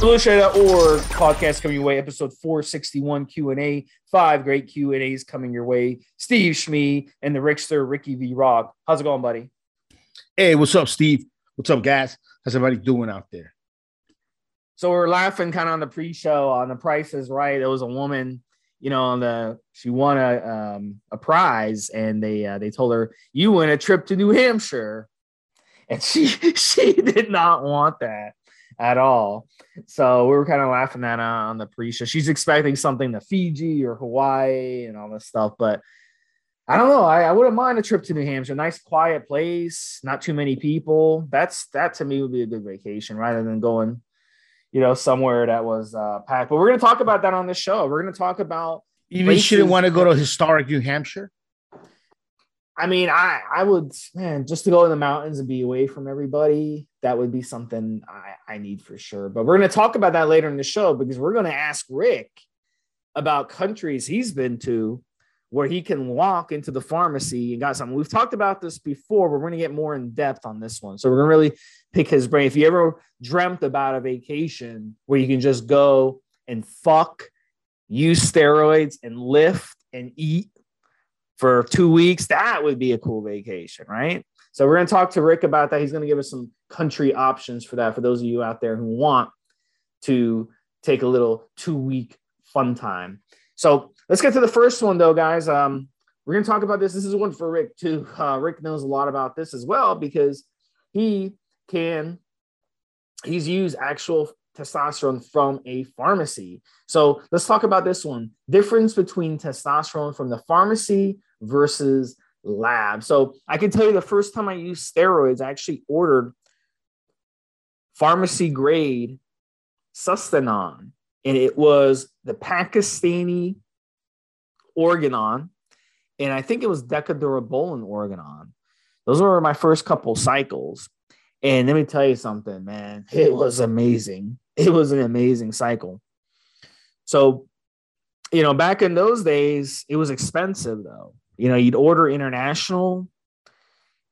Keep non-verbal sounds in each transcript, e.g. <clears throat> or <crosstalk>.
Militia.org podcast coming your way, episode 461 Q&A. Five great Q&As coming your way. Steve Schmee and the Rickster, Ricky V. Rock. How's it going, buddy? Hey, what's up, Steve? What's up, guys? How's everybody doing out there? So we are laughing kind of on the pre-show on the Price Is Right. There was a woman, you know, on the she won a um, a prize, and they uh, they told her you win a trip to New Hampshire, and <laughs> she she did not want that at all. So we were kind of laughing at on the pre-show. She's expecting something to Fiji or Hawaii and all this stuff, but I don't know. I, I wouldn't mind a trip to New Hampshire. Nice, quiet place, not too many people. That's that to me would be a good vacation rather than going, you know, somewhere that was uh, packed. But we're going to talk about that on the show. We're going to talk about. Even shouldn't want to go to historic New Hampshire. I mean, I I would man just to go in the mountains and be away from everybody. That would be something I, I need for sure. But we're going to talk about that later in the show because we're going to ask Rick about countries he's been to where he can walk into the pharmacy and got something. We've talked about this before, but we're going to get more in depth on this one. So we're going to really pick his brain. If you ever dreamt about a vacation where you can just go and fuck, use steroids and lift and eat for two weeks, that would be a cool vacation, right? So we're going to talk to Rick about that. He's going to give us some country options for that for those of you out there who want to take a little two week fun time. So let's get to the first one, though, guys. Um, we're going to talk about this. This is one for Rick, too. Uh, Rick knows a lot about this as well because he can, he's used actual testosterone from a pharmacy. So let's talk about this one difference between testosterone from the pharmacy versus lab. So I can tell you the first time I used steroids, I actually ordered pharmacy grade Sustanon, and it was the Pakistani Organon, and I think it was Deca-Durabolin Organon. Those were my first couple cycles. And let me tell you something, man, it was amazing. It was an amazing cycle. So, you know, back in those days, it was expensive though. You know, you'd order international,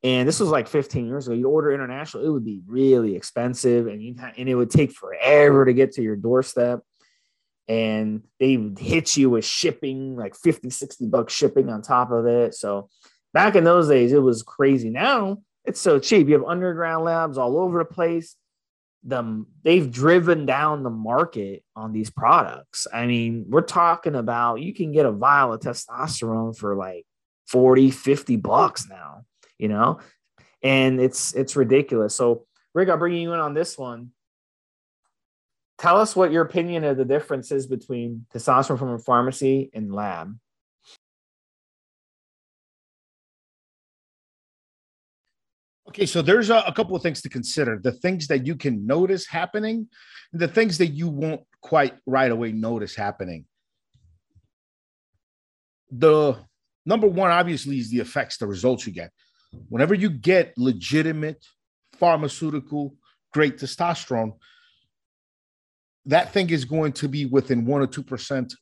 and this was like 15 years ago. You'd order international, it would be really expensive, and you and it would take forever to get to your doorstep. And they would hit you with shipping, like 50, 60 bucks shipping on top of it. So back in those days, it was crazy. Now it's so cheap. You have underground labs all over the place. The, they've driven down the market on these products. I mean, we're talking about you can get a vial of testosterone for like 40, 50 bucks now, you know, and it's it's ridiculous. So, Rick, I'll bring you in on this one. Tell us what your opinion of the difference is between testosterone from a pharmacy and lab. Okay, so there's a, a, couple of things to consider. The things that you can notice happening, the things that you won't quite right away notice happening. The number one, obviously, is the effects, the results you get. Whenever you get legitimate pharmaceutical great testosterone, that thing is going to be within one or two percent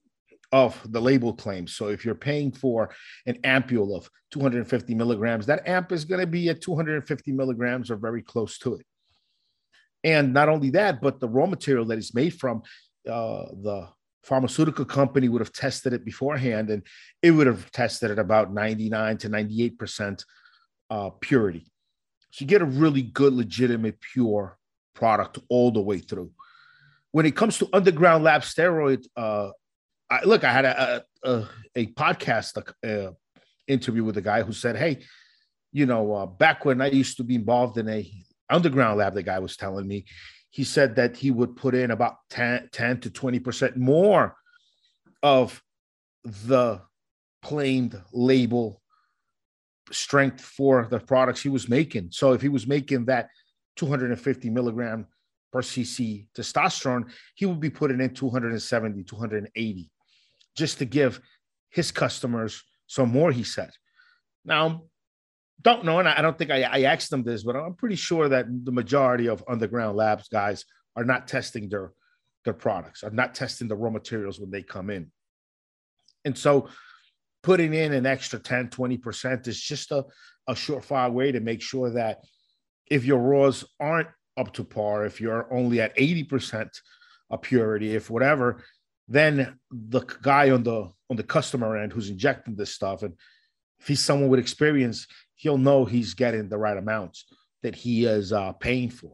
of the label claims. So if you're paying for an ampule of 250 milligrams, that amp is going to be at 250 milligrams or very close to it. And not only that, but the raw material that it's made from, uh, the pharmaceutical company would have tested it beforehand and it would have tested at about 99 to 98% uh, purity. So you get a really good, legitimate, pure product all the way through. When it comes to underground lab steroid, uh, I, look, I had a, a, a podcast uh, interview with a guy who said, Hey, you know, uh, back when I used to be involved in a underground lab, the guy was telling me, he said that he would put in about 10, 10 to 20% more of the claimed label strength for the products he was making. So if he was making that 250 milligram per cc testosterone, he would be putting in 270, 280 just to give his customers some more, he said. Now, don't know, and I don't think I, I asked them this, but I'm pretty sure that the majority of underground labs guys are not testing their their products, are not testing the raw materials when they come in. And so putting in an extra 10, 20% is just a, a surefire way to make sure that if your raws aren't up to par, if you're only at 80% a purity, if whatever, then the guy on the on the customer end who's injecting this stuff, and if he's someone with experience, he'll know he's getting the right amounts that he is uh, paying for,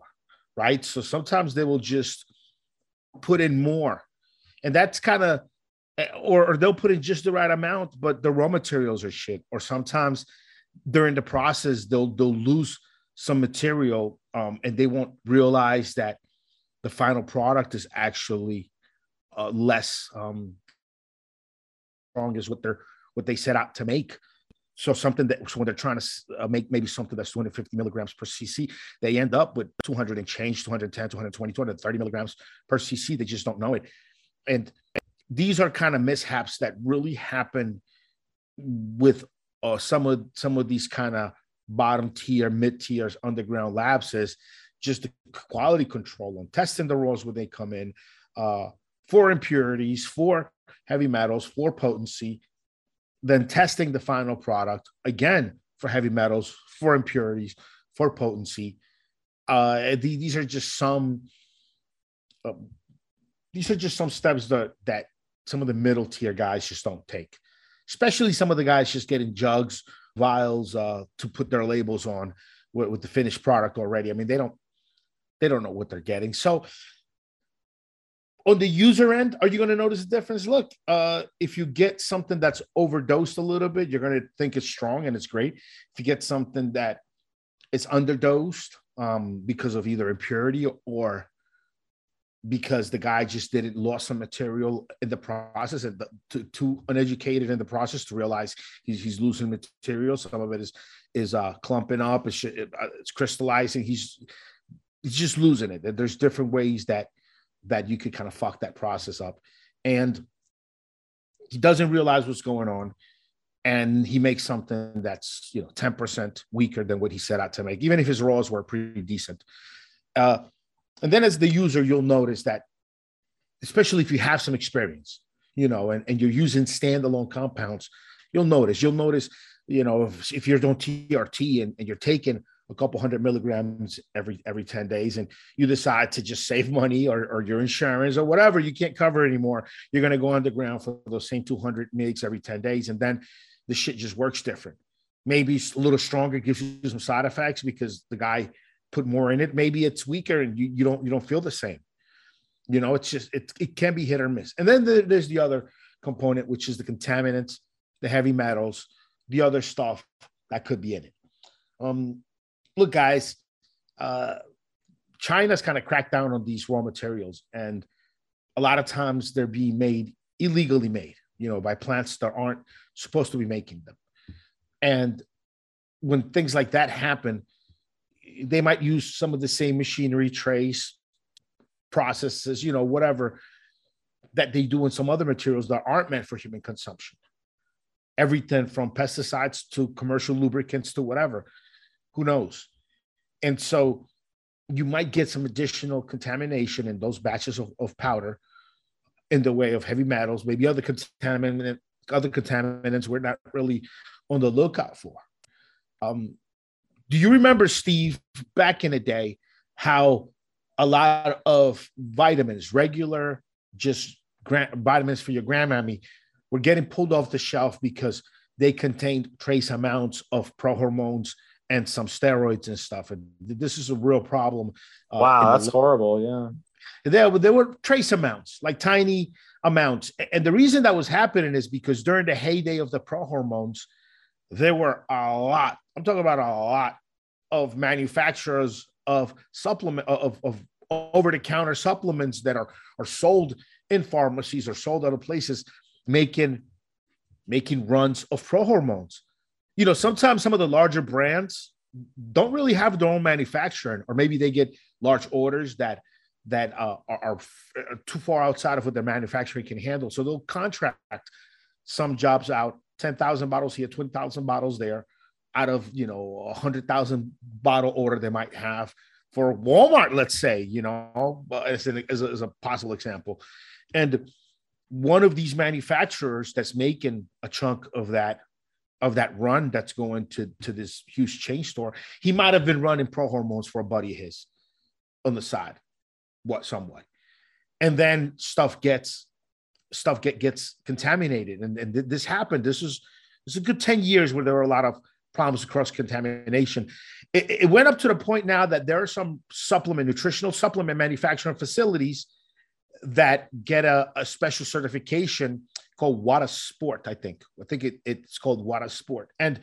right? So sometimes they will just put in more, and that's kind of, eh, or, or they'll put in just the right amount, but the raw materials are shit. Or sometimes during the process they'll they'll lose some material, um, and they won't realize that the final product is actually uh, less um, strong as what they're what they set out to make. So something that so when they're trying to uh, make maybe something that's 250 milligrams per cc, they end up with 200 and change, 210, 220, 230 milligrams per cc. They just don't know it. And these are kind of mishaps that really happen with uh, some of some of these kind of bottom tier, mid tiers, underground labs is just the quality control on testing the raws when they come in uh, for impurities, for heavy metals, for potency, then testing the final product again for heavy metals, for impurities, for potency. Uh, these are just some. Uh, these are just some steps that that some of the middle tier guys just don't take, especially some of the guys just getting jugs, vials uh, to put their labels on with, with the finished product already. I mean, they don't they don't know what they're getting. So on the user end, are you going to notice a difference? Look, uh, if you get something that's overdosed a little bit, you're going to think it's strong and it's great. If you get something that is underdosed um, because of either impurity or because the guy just didn't lost some material in the process and too, too uneducated in the process to realize he's, he's losing material. Some of it is is uh, clumping up, it's, it's crystallizing. He's he's just losing it. There's different ways that that you could kind of fuck that process up. And he doesn't realize what's going on. And he makes something that's, you know, 10% weaker than what he set out to make, even if his raws were pretty decent. Uh, and then as the user, you'll notice that, especially if you have some experience, you know, and, and you're using standalone compounds, you'll notice, you'll notice, you know, if, if you're doing TRT and, and you're taking a couple hundred milligrams every every 10 days and you decide to just save money or, or your insurance or whatever you can't cover anymore. You're going to go underground for those same 200 mgs every 10 days and then the shit just works different. Maybe a little stronger gives you some side effects because the guy put more in it. Maybe it's weaker and you, you don't you don't feel the same. You know it's just it, it can be hit or miss. And then there's the other component which is the contaminants the heavy metals the other stuff that could be in it. Um look, guys, uh, China's kind of cracked down on these raw materials, and a lot of times they're being made illegally made, you know, by plants that aren't supposed to be making them. And when things like that happen, they might use some of the same machinery, trace, processes, you know, whatever that they do in some other materials that aren't meant for human consumption. Everything from pesticides to commercial lubricants to whatever who knows? And so you might get some additional contamination in those batches of, of powder in the way of heavy metals, maybe other contaminant, other contaminants we're not really on the lookout for. Um, do you remember, Steve, back in the day, how a lot of vitamins, regular, just vitamins for your grandmammy, were getting pulled off the shelf because they contained trace amounts of prohormones and some steroids and stuff. And this is a real problem. Uh, wow, that's horrible. Yeah. There, there were trace amounts, like tiny amounts. And the reason that was happening is because during the heyday of the pro hormones, there were a lot, I'm talking about a lot of manufacturers of supplement of, of over-the-counter supplements that are, are sold in pharmacies or sold other places, making making runs of pro hormones you know, sometimes some of the larger brands don't really have their own manufacturing, or maybe they get large orders that that uh, are, are, too far outside of what their manufacturing can handle. So they'll contract some jobs out, ten thousand bottles here, twenty thousand bottles there, out of you know a hundred thousand bottle order they might have for Walmart, let's say, you know, as, an, as, a, as a possible example, and one of these manufacturers that's making a chunk of that of that run that's going to to this huge chain store, he might have been running pro hormones for a buddy of his on the side, what somewhat. and then stuff gets stuff get gets contaminated. And, and this happened. This was this is a good 10 years where there were a lot of problems across contamination. It, it went up to the point now that there are some supplement, nutritional supplement manufacturing facilities that get a, a special certification called WADA Sport, I think. I think it, it's called WADA Sport. And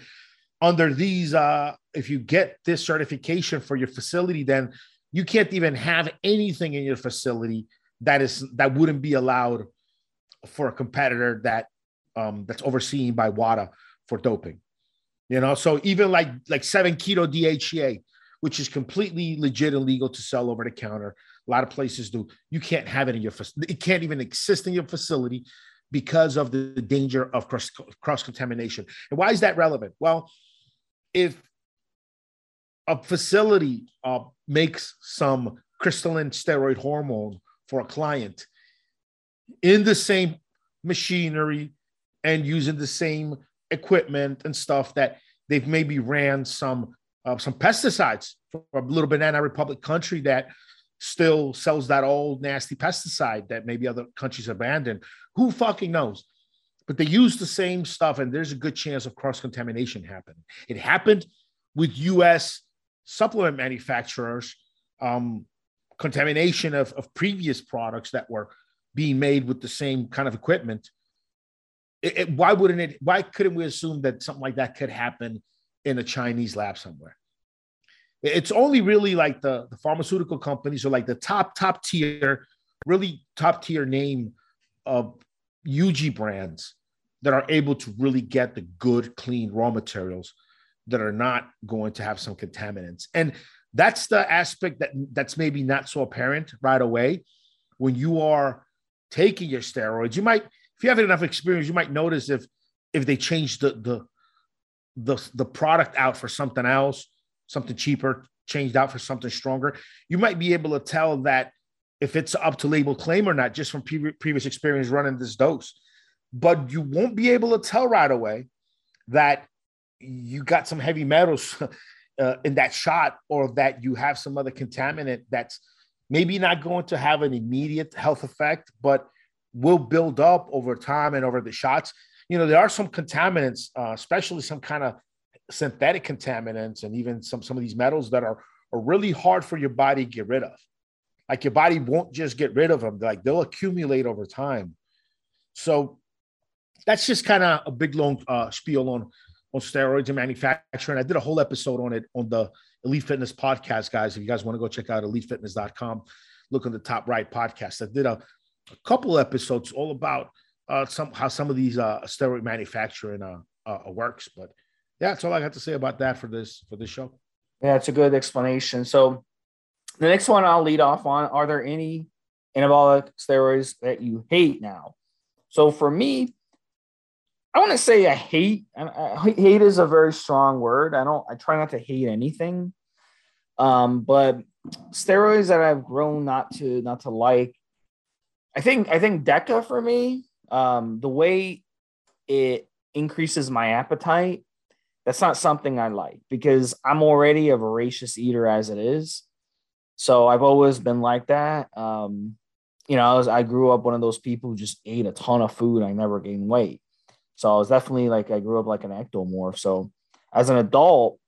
under these, uh, if you get this certification for your facility, then you can't even have anything in your facility that is that wouldn't be allowed for a competitor that um, that's overseen by WADA for doping. You know, so even like like seven keto DHEA, which is completely legit and legal to sell over the counter. A lot of places do. You can't have it in your it can't even exist in your facility because of the danger of cross, contamination. And why is that relevant? Well, if a facility uh, makes some crystalline steroid hormone for a client in the same machinery and using the same equipment and stuff that they've maybe ran some uh, some pesticides for a little banana republic country that still sells that old nasty pesticide that maybe other countries abandoned who fucking knows but they use the same stuff and there's a good chance of cross contamination happening it happened with us supplement manufacturers um, contamination of, of previous products that were being made with the same kind of equipment it, it, why wouldn't it? Why couldn't we assume that something like that could happen in a Chinese lab somewhere? It's only really like the, the pharmaceutical companies or like the top top tier, really top tier name of UG brands that are able to really get the good, clean raw materials that are not going to have some contaminants. And that's the aspect that that's maybe not so apparent right away. When you are taking your steroids, you might if you have enough experience, you might notice if if they change the the the the product out for something else, something cheaper, changed out for something stronger, you might be able to tell that if it's up to label claim or not, just from pre- previous experience running this dose. But you won't be able to tell right away that you got some heavy metals <laughs> uh, in that shot or that you have some other contaminant that's maybe not going to have an immediate health effect, but will build up over time and over the shots. You know, there are some contaminants, uh, especially some kind of synthetic contaminants and even some, some of these metals that are, are really hard for your body to get rid of. Like your body won't just get rid of them, like they'll accumulate over time. So that's just kind of a big long uh, spiel on on steroids and manufacturing. I did a whole episode on it on the Elite Fitness podcast, guys. If you guys want to go check out elitefitness.com, look on the top right podcast. I did a a couple episodes all about uh, some how some of these uh, steroid manufacturing uh, uh, works. But yeah, that's all I got to say about that for this for this show. Yeah, it's a good explanation. So the next one I'll lead off on: Are there any anabolic steroids that you hate now? So for me, I want to say I hate. Hate is a very strong word. I don't. I try not to hate anything. Um, but steroids that I've grown not to not to like I think I think Deca for me, um, the way it increases my appetite, that's not something I like because I'm already a voracious eater as it is. So I've always been like that. Um, you know, I, was, I grew up one of those people who just ate a ton of food. I never gained weight. So I was definitely like I grew up like an ectomorph. So as an adult,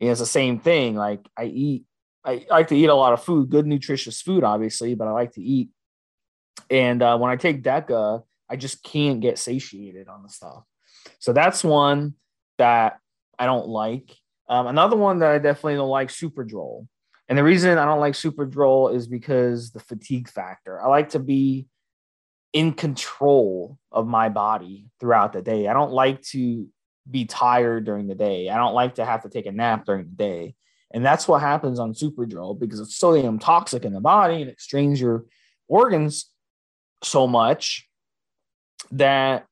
it's the same thing. Like I eat, I, I like to eat a lot of food, good nutritious food, obviously, but I like to eat and uh, when I take Deca, I just can't get satiated on the stuff. So that's one that I don't like. Um, another one that I definitely don't like, Superdrol. And the reason I don't like Superdrol is because the fatigue factor. I like to be in control of my body throughout the day. I don't like to be tired during the day. I don't like to have to take a nap during the day. And that's what happens on Super Superdrol because it's sodium toxic in the body and it strains your organs so much that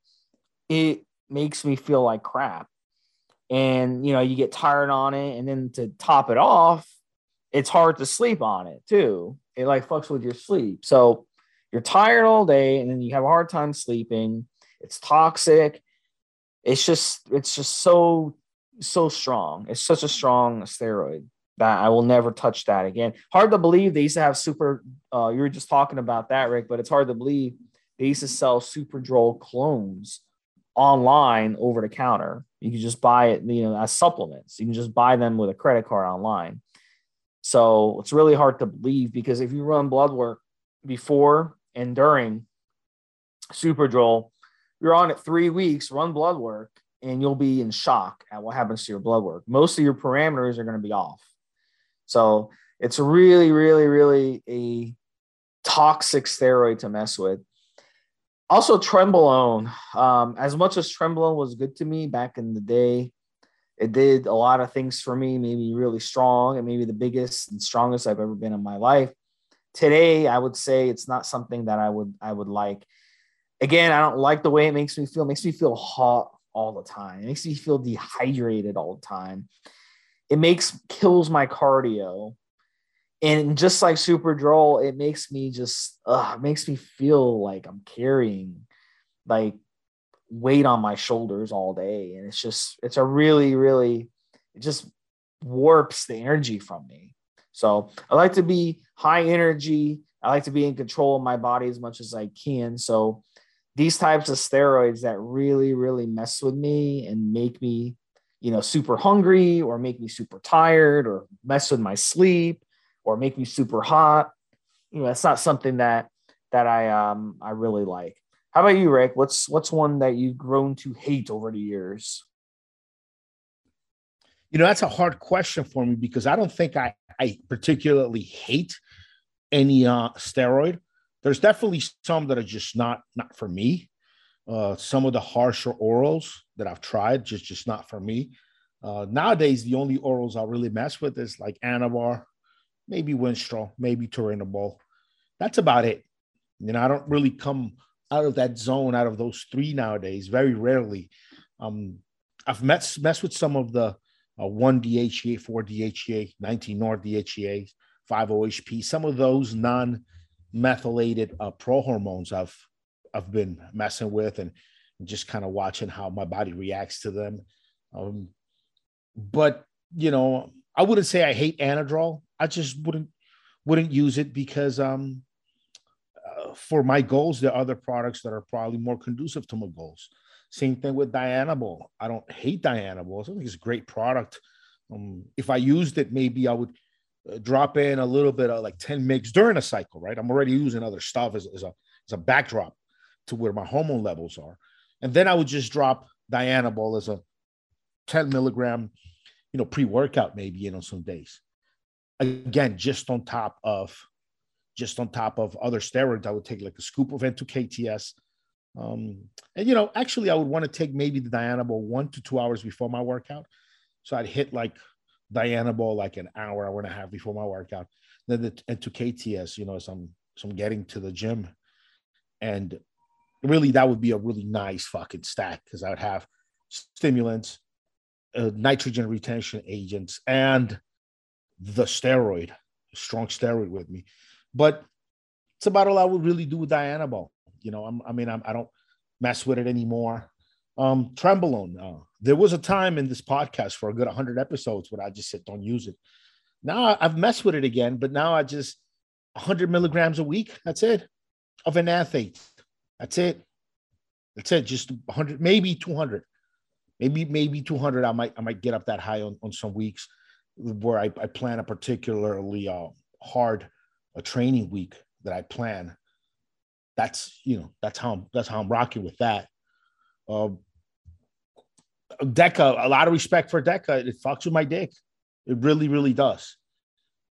it makes me feel like crap. And you know, you get tired on it, and then to top it off, it's hard to sleep on it too. It like fucks with your sleep. So you're tired all day, and then you have a hard time sleeping. It's toxic. It's just, it's just so, so strong. It's such a strong steroid that I will never touch that again. Hard to believe they used to have super. Uh, you were just talking about that, Rick, but it's hard to believe they used to sell Superdrol clones online over the counter. You can just buy it, you know, as supplements. You can just buy them with a credit card online. So it's really hard to believe because if you run blood work before and during Superdrol, you're on it three weeks, run blood work, and you'll be in shock at what happens to your blood work. Most of your parameters are going to be off. So it's really, really, really a toxic steroid to mess with. Also, Trenbolone. Um, as much as Trenbolone was good to me back in the day, it did a lot of things for me, made me really strong and maybe the biggest and strongest I've ever been in my life. Today, I would say it's not something that I would I would like. Again, I don't like the way it makes me feel. It makes me feel hot all the time. It makes me feel dehydrated all the time. It makes kills my cardio. And just like Superdrol it makes me just uh, makes me feel like I'm carrying like weight on my shoulders all day. And it's just it's a really, really it just warps the energy from me. So I like to be high energy. I like to be in control of my body as much as I can. So these types of steroids that really, really mess with me and make me, you know, super hungry or make me super tired or mess with my sleep or make me super hot. You know, it's not something that that I um I really like. How about you, Rick? What's what's one that you've grown to hate over the years? You know, that's a hard question for me because I don't think I, I particularly hate any uh, steroid. There's definitely some that are just not not for me. Uh, some of the harsher orals that I've tried just just not for me. Uh, nowadays, the only orals I really mess with is like Anavar, maybe Winstrol, maybe Turinabol. That's about it. You know, I don't really come out of that zone, out of those three nowadays. Very rarely. Um, I've met messed with some of the uh, one DHEA, four DHEA, 19-nor DHEA, 5 OHP, some of those non methylated uh, pro hormones I've I've been messing with and just kind of watching how my body reacts to them. Um, but you know, I wouldn't say I hate Anadrol. I just wouldn't wouldn't use it because um, uh, for my goals, there are other products that are probably more conducive to my goals. Same thing with Dianabol. I don't hate Dianabol. I think it's a great product. Um, if I used it, maybe I would uh, drop in a little bit of like 10 mgs during a cycle, right? I'm already using other stuff as, as, a, as a backdrop to where my hormone levels are. And then I would just drop Dianabol as a 10 milligram, you know, pre-workout maybe, you know, some days. Again, just on top of just on top of other steroids, I would take like a scoop of N2KTS. Um, and you know, actually I would want to take maybe the Dianabol one to two hours before my workout. So I'd hit like Dianabol like an hour, hour and a half before my workout. Then the, N2KTS, you know, as I'm, I'm getting to the gym. And really, that would be a really nice fucking stack because I would have stimulants, uh, nitrogen retention agents, and the steroid, strong steroid with me. But it's about all I would really do with Dianabol. You know, I'm, I mean, I'm, I do not mess with it anymore. Um, Trenbolone. Uh, there was a time in this podcast for a good 100 episodes where I just said, don't use it. Now I've messed with it again, but now I just 100 milligrams a week. That's it of enanthate. That's it. That's it. Just 100, maybe 200, maybe maybe 200. I might I might get up that high on, on some weeks where I, I plan a particularly uh, hard a training week that I plan. That's you know that's how I'm, that's how I'm rocking with that. Uh, Deca, a lot of respect for Deca. It fucks with my dick. It really, really does.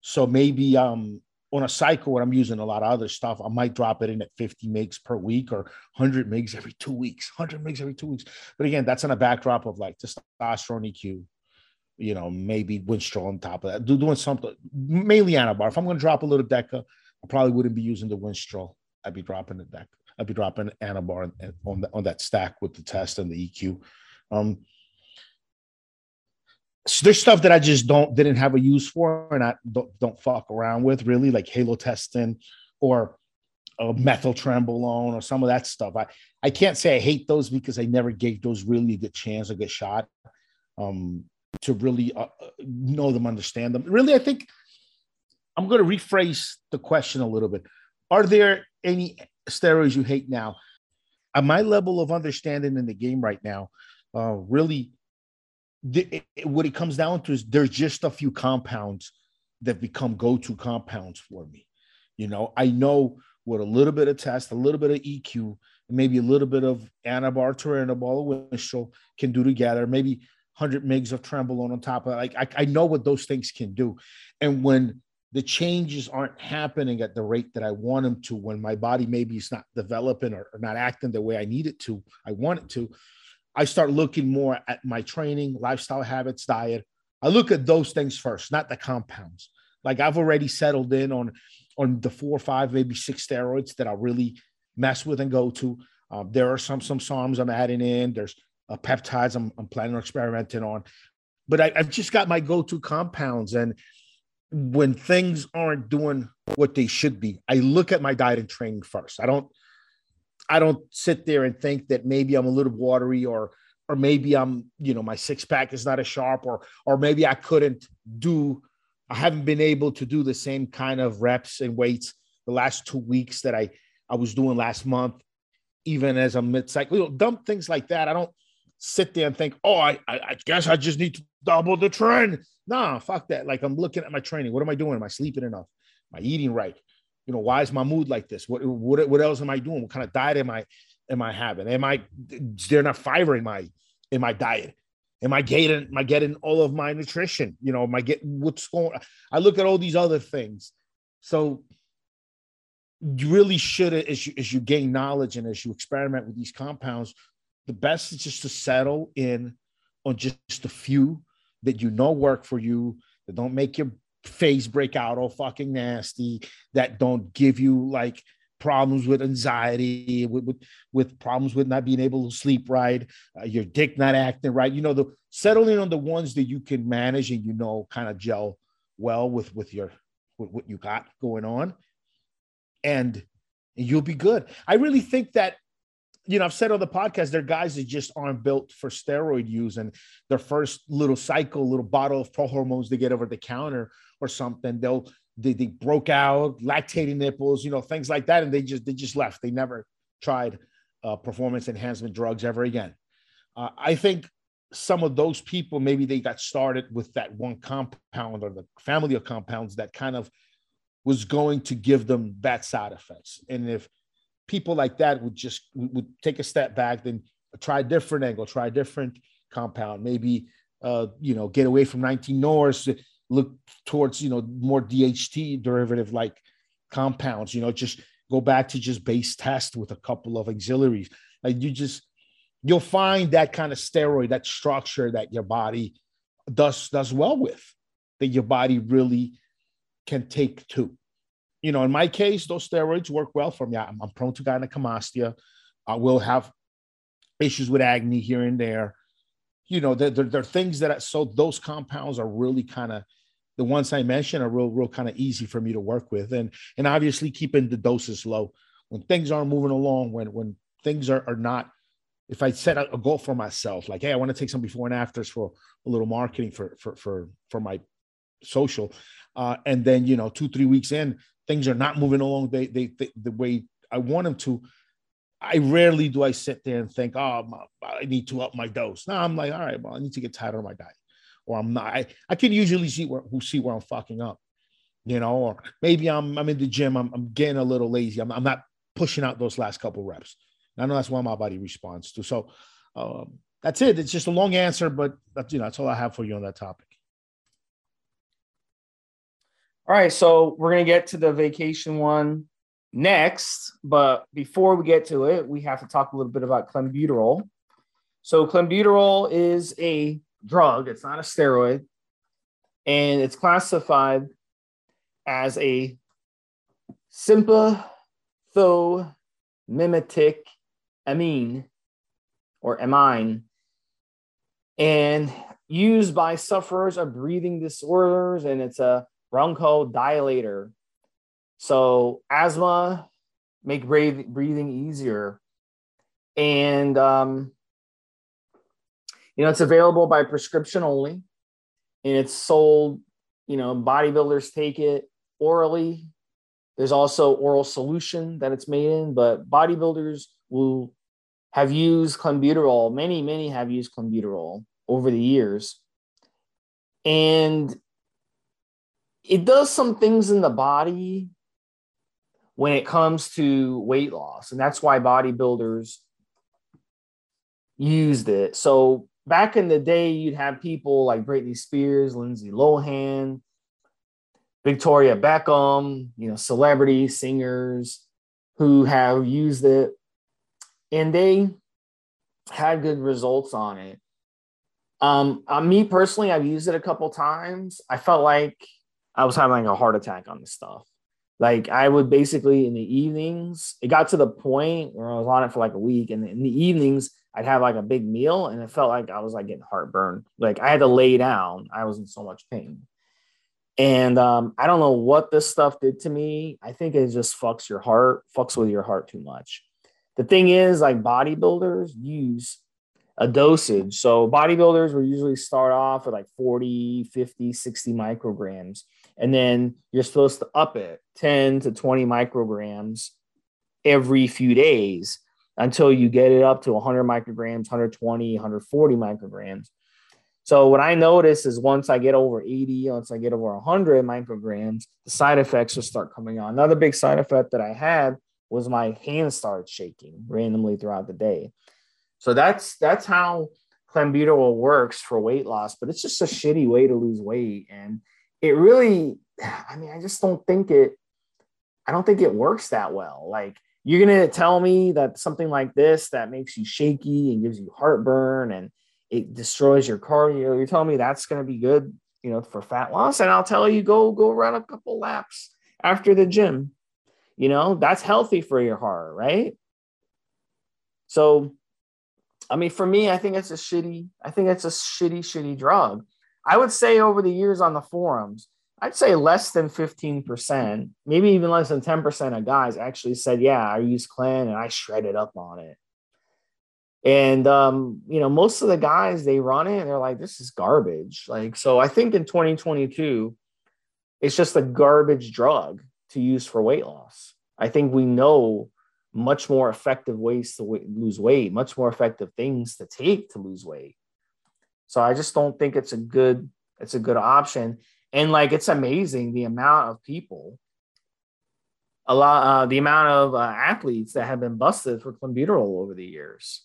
So maybe um on a cycle where I'm using a lot of other stuff, I might drop it in at 50 megs per week or 100 megs every two weeks, 100 megs every two weeks. But again, that's on a backdrop of like testosterone EQ, you know, maybe Winstrol on top of that, Do, doing something mainly Anavar. If I'm going to drop a little Deca, I probably wouldn't be using the Winstrol. I'd be dropping the Deca. I'd be dropping Anavar on, the, on that stack with the test and the EQ. Um, so there's stuff that I just don't didn't have a use for and I don't, don't fuck around with really, like Halotestin or a methyltrenbolone or some of that stuff. I, I can't say I hate those because I never gave those really a good chance to get shot. Um, to really uh, know them, understand them. Really, I think I'm going to rephrase the question a little bit. Are there any steroids you hate now? At my level of understanding in the game right now, uh, really, the, it, what it comes down to is there's just a few compounds that become go-to compounds for me. You know, I know with a little bit of test, a little bit of EQ, maybe a little bit of Anavar turinabol winstrol can do together, maybe 100 mgs of trenbolone on top of it. Like I, I know what those things can do. And when the changes aren't happening at the rate that I want them to, when my body maybe is not developing or, or not acting the way I need it to, I want it to, I start looking more at my training, lifestyle habits, diet. I look at those things first, not the compounds. Like I've already settled in on on the four five, maybe six steroids that I really mess with and go to. Um, there are some some SARMs I'm adding in. There's uh, peptides I'm, I'm planning on experimenting on, but I, I've just got my go-to compounds. And when things aren't doing what they should be, I look at my diet and training first. I don't I don't sit there and think that maybe I'm a little watery or or maybe I'm, you know, my six pack is not as sharp or or maybe I couldn't do I haven't been able to do the same kind of reps and weights the last two weeks that I I was doing last month, even as a mid cycle. You know, dumb things like that. I don't sit there and think, oh, I, I, guess I just need to double the tren. Nah, fuck that. Like I'm looking at my training. What am I doing? Am I sleeping enough? Am I eating right? You know, why is my mood like this? What what what else am I doing? What kind of diet am I am I having? Am I is there enough fiber in my in my diet? Am I getting am I getting all of my nutrition? You know, am I getting what's going I look at all these other things. So you really should as you as you gain knowledge and as you experiment with these compounds, the best is just to settle in on just a few that you know work for you, that don't make your face break out all fucking nasty, that don't give you like problems with anxiety, with, with, with problems with not being able to sleep right, uh, your dick not acting right. You know, the settling on the ones that you can manage and you know kind of gel well with with your with what you got going on, and you'll be good. I really think that. You know, I've said on the podcast, there are guys that just aren't built for steroid use, and their first little cycle, little bottle of pro hormones they get over the counter or something, they'll they, they broke out, lactating nipples, you know, things like that. And they just, they just left. They never tried uh, performance enhancement drugs ever again. Uh, I think some of those people, maybe they got started with that one compound or the family of compounds that kind of was going to give them that side effects. And if people like that would just would take a step back, then try a different angle, try a different compound, maybe uh, you know, get away from 19-nors, look towards you know more DHT derivative like compounds. You know, just go back to just base test with a couple of auxiliaries. Like you just you'll find that kind of steroid, that structure that your body does does well with, that your body really can take to. You know, in my case, those steroids work well for me. I'm, I'm prone to gynecomastia. I will have issues with acne here and there. You know, there, are things that I, so those compounds are really kind of the ones I mentioned are real, real kind of easy for me to work with, and and obviously keeping the doses low when things aren't moving along, when when things are, are not. If I set a goal for myself, like, hey, I want to take some before and afters for a little marketing for for for for my social, uh, and then you know two three weeks in, things are not moving along they, they, they the way I want them to. I rarely do I sit there and think, oh, I need to up my dose. No, I'm like, all right, well, I need to get tighter on my diet or I'm not. I, I can usually see where who see where I'm fucking up, you know, or maybe I'm I'm in the gym, I'm, I'm getting a little lazy. I'm, I'm not pushing out those last couple reps. I know that's what my body responds to. So um, that's it. It's just a long answer, but that's you know that's all I have for you on that topic. All right, so we're gonna get to the vacation one next, but before we get to it, we have to talk a little bit about clenbuterol. So clenbuterol is a drug, it's not a steroid, and it's classified as a sympathomimetic amine or amine and used by sufferers of breathing disorders and it's a bronchodilator so asthma make breathing easier and um, you know, it's available by prescription only. and it's sold. You know, bodybuilders take it orally. There's also oral solution that it's made in, but bodybuilders will have used clenbuterol. Many, many have used clenbuterol over the years, and it does some things in the body when it comes to weight loss, and that's why bodybuilders used it. So back in the day, you'd have people like Britney Spears, Lindsay Lohan, Victoria Beckham, you know, celebrity singers who have used it and they had good results on it. Um, uh, me personally, I've used it a couple times. I felt like I was having like a heart attack on the stuff. Like I would basically in the evenings, it got to the point where I was on it for like a week, and in the evenings, I'd have like a big meal, and it felt like I was like getting heartburn. Like I had to lay down. I was in so much pain. And um, I don't know what this stuff did to me. I think it just fucks your heart, fucks with your heart too much. The thing is, like bodybuilders use a dosage. So bodybuilders will usually start off with like 40, 50, 60 micrograms. And then you're supposed to up it 10 to 20 micrograms every few days until you get it up to 100 micrograms, 120, 140 micrograms. So what I notice is once I get over 80, once I get over 100 micrograms, the side effects will start coming on. Another big side effect that I had was my hand started shaking randomly throughout the day. So that's that's how clenbuterol works for weight loss, but it's just a shitty way to lose weight, and it really, I mean, I just don't think it. I don't think it works that well. Like you're gonna tell me that something like this that makes you shaky and gives you heartburn and it destroys your cardio. You're telling me that's going to be good, you know, for fat loss. And I'll tell you, go go run a couple laps after the gym. You know, that's healthy for your heart, right? So, I mean, for me, I think it's a shitty. I think it's a shitty, shitty drug. I would say over the years on the forums, I'd say less than 15%, maybe even less than 10% of guys actually said, Yeah, I use Clen and I shredded up on it. And um, you know, most of the guys they run it and they're like, this is garbage. Like, so I think in 2022, it's just a garbage drug to use for weight loss. I think we know much more effective ways to w- lose weight, much more effective things to take to lose weight. So I just don't think it's a good it's a good option. And like it's amazing the amount of people, a lot, uh, the amount of uh, athletes that have been busted for clenbuterol over the years.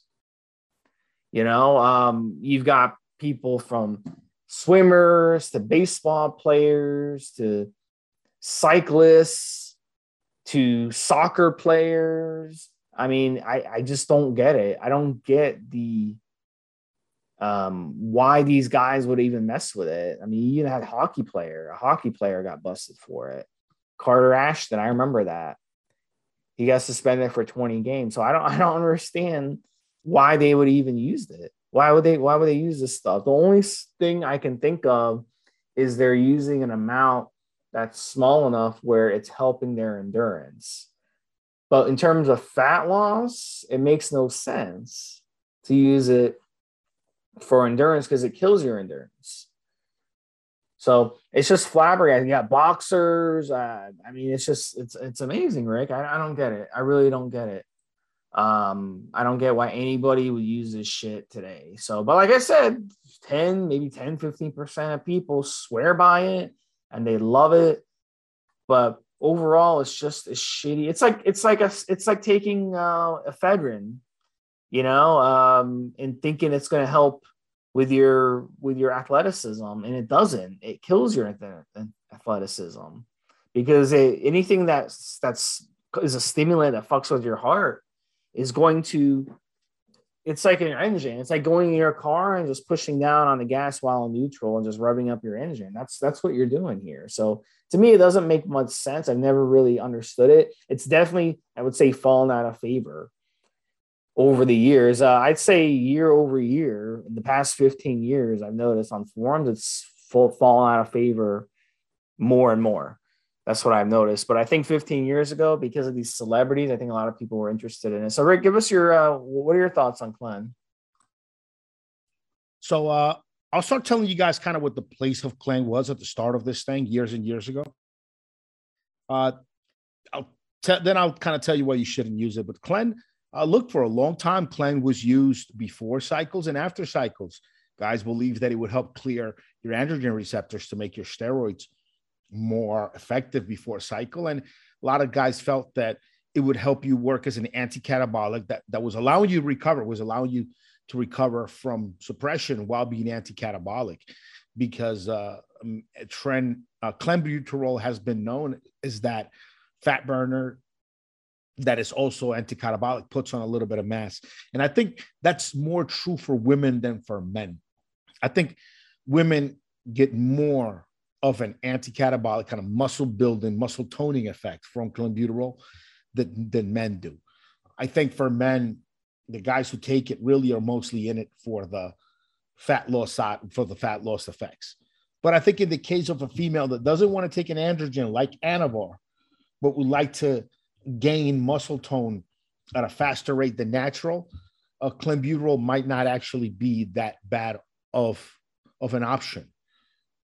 You know, um, you've got people from swimmers to baseball players to cyclists to soccer players. I mean, I, I just don't get it. I don't get the um, why these guys would even mess with it. I mean, you had a hockey player, a hockey player got busted for it. Carter Ashton, I remember that. He got suspended for 20 games. So I don't <laughs> I don't understand why they would even use it. Why would they why would they use this stuff? The only thing I can think of is they're using an amount that's small enough where it's helping their endurance. But in terms of fat loss, it makes no sense to use it for endurance because it kills your endurance. So it's just flabbergasting. You got boxers. Uh, I mean, it's just it's it's amazing, Rick. I, I don't get it. I really don't get it. Um, I don't get why anybody would use this shit today. So, but like I said, 10, maybe 10, 15% of people swear by it and they love it. But overall, it's just it's shitty. It's like it's like a it's like taking uh, ephedrine, you know, um, and thinking it's going to help with your with your athleticism, and it doesn't. It kills your athleticism because it, anything that's that's is a stimulant that fucks with your heart is going to it's like an engine. It's like going in your car and just pushing down on the gas while in neutral and just rubbing up your engine. That's that's what you're doing here. So to me, it doesn't make much sense. I've never really understood it. It's definitely, I would say, fallen out of favor over the years. Uh, I'd say year over year, in the past 15 years, I've noticed on forums, it's full, fallen out of favor more and more. That's what I've noticed. But I think 15 years ago, because of these celebrities, I think a lot of people were interested in it. So, Rick, give us your uh, what are your thoughts on Clen? So, uh, I'll start telling you guys kind of what the place of Clen was at the start of this thing years and years ago. Uh, I'll then I'll kind of tell you why you shouldn't use it. But Clen, uh, look for a long time. Clen was used before cycles and after cycles. Guys believe that it would help clear your androgen receptors to make your steroids more effective before cycle. And a lot of guys felt that it would help you work as an anti-catabolic that, that was allowing you to recover, was allowing you to recover from suppression while being anti-catabolic because uh, um, trend uh, clenbuterol has been known as that fat burner that is also anti-catabolic puts on a little bit of mass. And i think that's more true for women than for men. I think women get more of an anti-catabolic kind of muscle building muscle toning effect from clenbuterol than, than men do. I think for men the guys who take it really are mostly in it for the fat loss side for the fat loss effects. But I think in the case of a female that doesn't want to take an androgen like Anavar, but would like to gain muscle tone at a faster rate than natural, a clenbuterol might not actually be that bad of, of an option.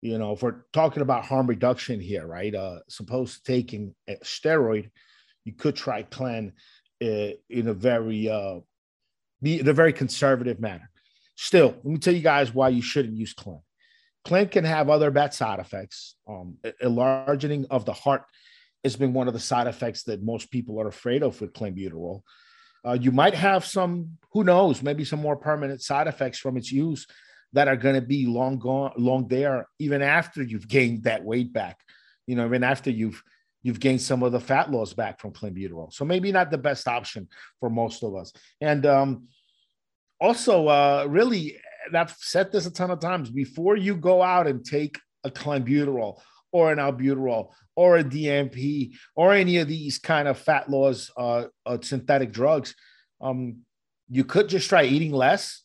You know, if we're talking about harm reduction here, right? Uh, supposed to taking a steroid, you could try Clen uh, in a very uh, be in a very conservative manner. Still, let me tell you guys why you shouldn't use Clen. Clen can have other bad side effects. Um, enlarging of the heart has been one of the side effects that most people are afraid of with clenbuterol. Uh, you might have some, who knows, maybe some more permanent side effects from its use that are going to be long gone, long there, even after you've gained that weight back. You know, even after you've you've gained some of the fat loss back from clenbuterol. So maybe not the best option for most of us. And um, also, uh, really, and I've said this a ton of times before you go out and take a clenbuterol or an albuterol or a DNP or any of these kind of fat laws, uh, uh, synthetic drugs, um, you could just try eating less.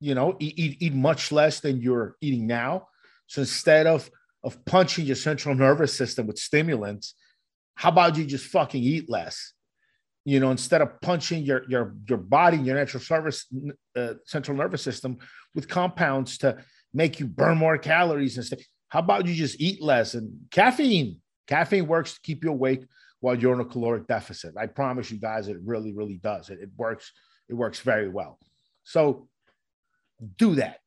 You know, eat, eat, much less than you're eating now. So instead of of punching your central nervous system with stimulants, how about you just fucking eat less? you know, instead of punching your your your body, your natural service uh, central nervous system with compounds to make you burn more calories and stuff. How about you just eat less and caffeine? Caffeine works to keep you awake while you're in a caloric deficit. I promise you guys, it really, really does. It, it works. It works very well. So do that.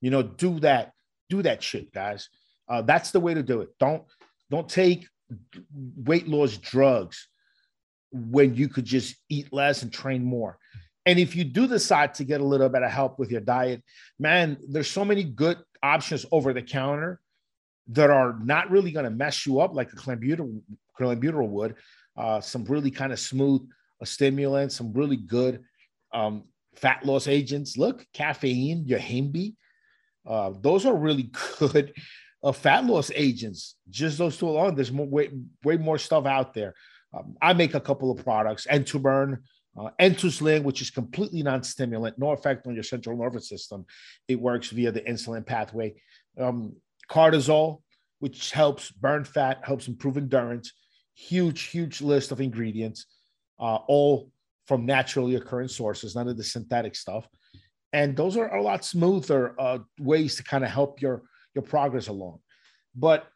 You know, do that. Do that shit, guys. Uh, that's the way to do it. Don't don't take weight loss drugs when you could just eat less and train more. And if you do decide to get a little bit of help with your diet, man, there's so many good options over the counter that are not really going to mess you up like a clenbuterol, clenbuterol would. Uh, some really kind of smooth stimulants, some really good um, fat loss agents. Look, caffeine, your yohimbe, uh, those are really <laughs> good uh, fat loss agents. Just those two alone. There's more, way, way more stuff out there. Um, I make a couple of products, N2Burn, uh, N2Slin, which is completely non-stimulant, no effect on your central nervous system. It works via the insulin pathway. Um, cortisol, which helps burn fat, helps improve endurance. Huge, huge list of ingredients, uh, all from naturally occurring sources, none of the synthetic stuff. And those are a lot smoother uh, ways to kind of help your your progress along. But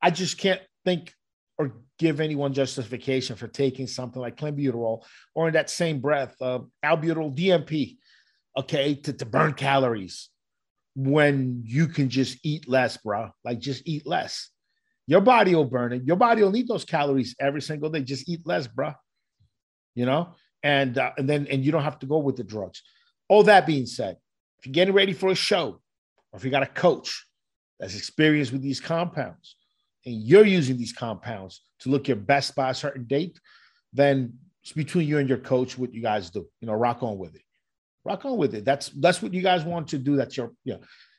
I just can't think or give anyone justification for taking something like clenbuterol or in that same breath, uh, albuterol DNP, okay, to, to burn calories when you can just eat less, bro. Like just eat less. Your body will burn it. Your body will need those calories every single day. Just eat less, bro. You know, and uh, and then and you don't have to go with the drugs. All that being said, if you're getting ready for a show, or if you got a coach that's experienced with these compounds, and you're using these compounds to look your best by a certain date, then it's between you and your coach what you guys do. You know, rock on with it. Rock on with it. That's that's what you guys want to do. That's your yeah.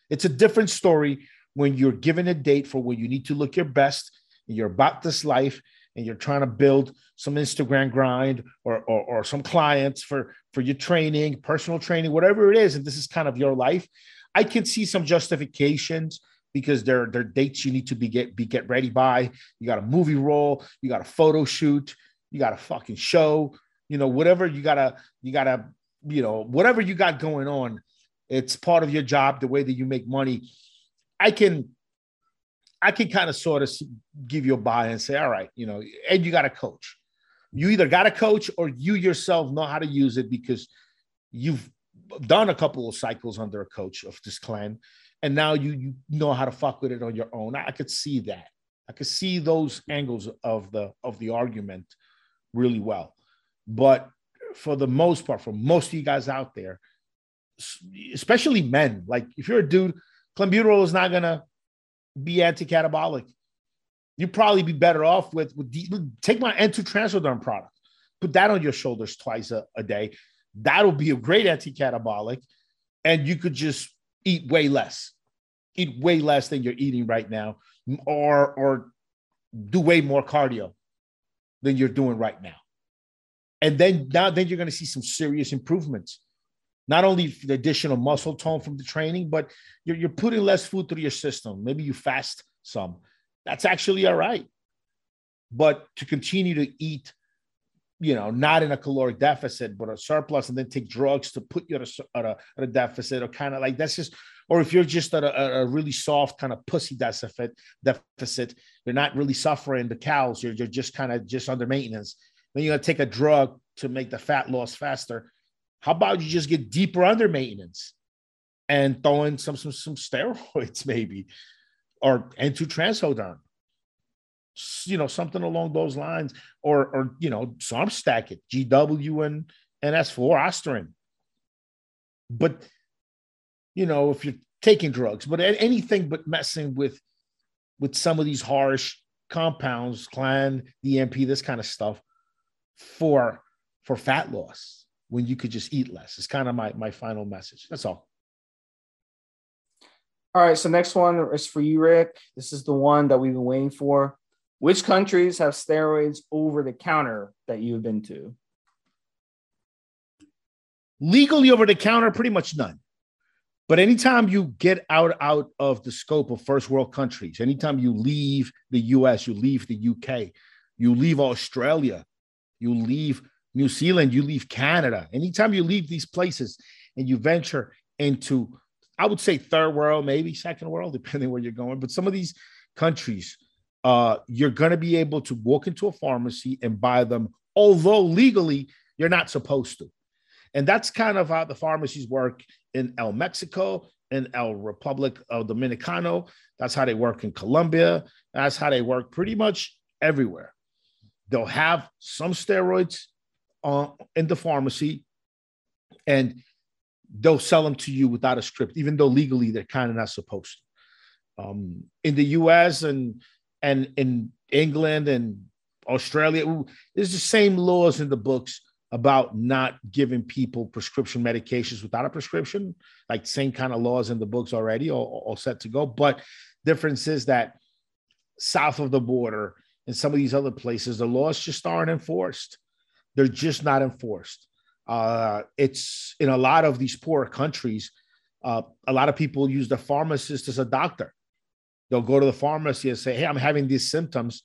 It's a different story when you're given a date for when you need to look your best and you're about this life and you're trying to build some Instagram grind or, or, or some clients for for your training, personal training, whatever it is, and this is kind of your life. I can see some justifications because they're they're dates you need to be get be get ready by. You got a movie role, you got a photo shoot, you got a fucking show, you know, whatever you gotta you gotta you know whatever you got going on. It's part of your job, the way that you make money. I can, I can kind of sort of give you a buy and say, all right, you know, and you got a coach. You either got a coach or you yourself know how to use it because you've done a couple of cycles under a coach of this Clen, and now you you know how to fuck with it on your own. I, I could see that. I could see those angles of the of the argument really well. But for the most part, for most of you guys out there, especially men, like if you're a dude, clenbuterol is not gonna be anti-catabolic. You'd probably be better off with, with the, take my N2 Transderm product, put that on your shoulders twice a, a day. That'll be a great anti-catabolic, and you could just eat way less, eat way less than you're eating right now, or or do way more cardio than you're doing right now. And then now then you're going to see some serious improvements. Not only the additional muscle tone from the training, but you're, you're putting less food through your system. Maybe you fast some. That's actually all right. But to continue to eat, you know, not in a caloric deficit, but a surplus, and then take drugs to put you at a, at a, at a deficit, or kind of like that's just, or if you're just at a, a really soft kind of pussy deficit, deficit, you're not really suffering the cows. You're, you're just kind of just under maintenance then you're going to take a drug to make the fat loss faster. How about you just get deeper under maintenance and throw in some some, some steroids <laughs> maybe or N2 Transderm? You know, something along those lines, or or you know, some stack it, GW and and S4 Ostarine. But you know, if you're taking drugs, but anything but messing with with some of these harsh compounds, Clen, DNP, this kind of stuff, for for fat loss when you could just eat less. It's kind of my my final message. That's all. All right. So next one is for you, Rick. This is the one that we've been waiting for. Which countries have steroids over the counter that you've been to? Legally over the counter, pretty much none. But anytime you get out out of the scope of first world countries, anytime you leave the US, you leave the UK, you leave Australia, you leave New Zealand, you leave Canada. Anytime you leave these places and you venture into, I would say third world, maybe second world, <laughs> depending where you're going. But some of these countries, uh, you're going to be able to walk into a pharmacy and buy them, although legally you're not supposed to. And that's kind of how the pharmacies work in El Mexico, in El Republic of Dominicano. That's how they work in Colombia. That's how they work pretty much everywhere. They'll have some steroids uh, in the pharmacy and they'll sell them to you without a script, even though legally they're kind of not supposed to. Um, in the US and and in England and Australia, there's the same laws in the books about not giving people prescription medications without a prescription, like same kind of laws in the books already, all, all set to go. But difference is that south of the border, in some of these other places, the laws just aren't enforced. They're just not enforced. Uh, it's in a lot of these poor countries, uh, a lot of people use the pharmacist as a doctor. They'll go to the pharmacy and say, Hey, I'm having these symptoms.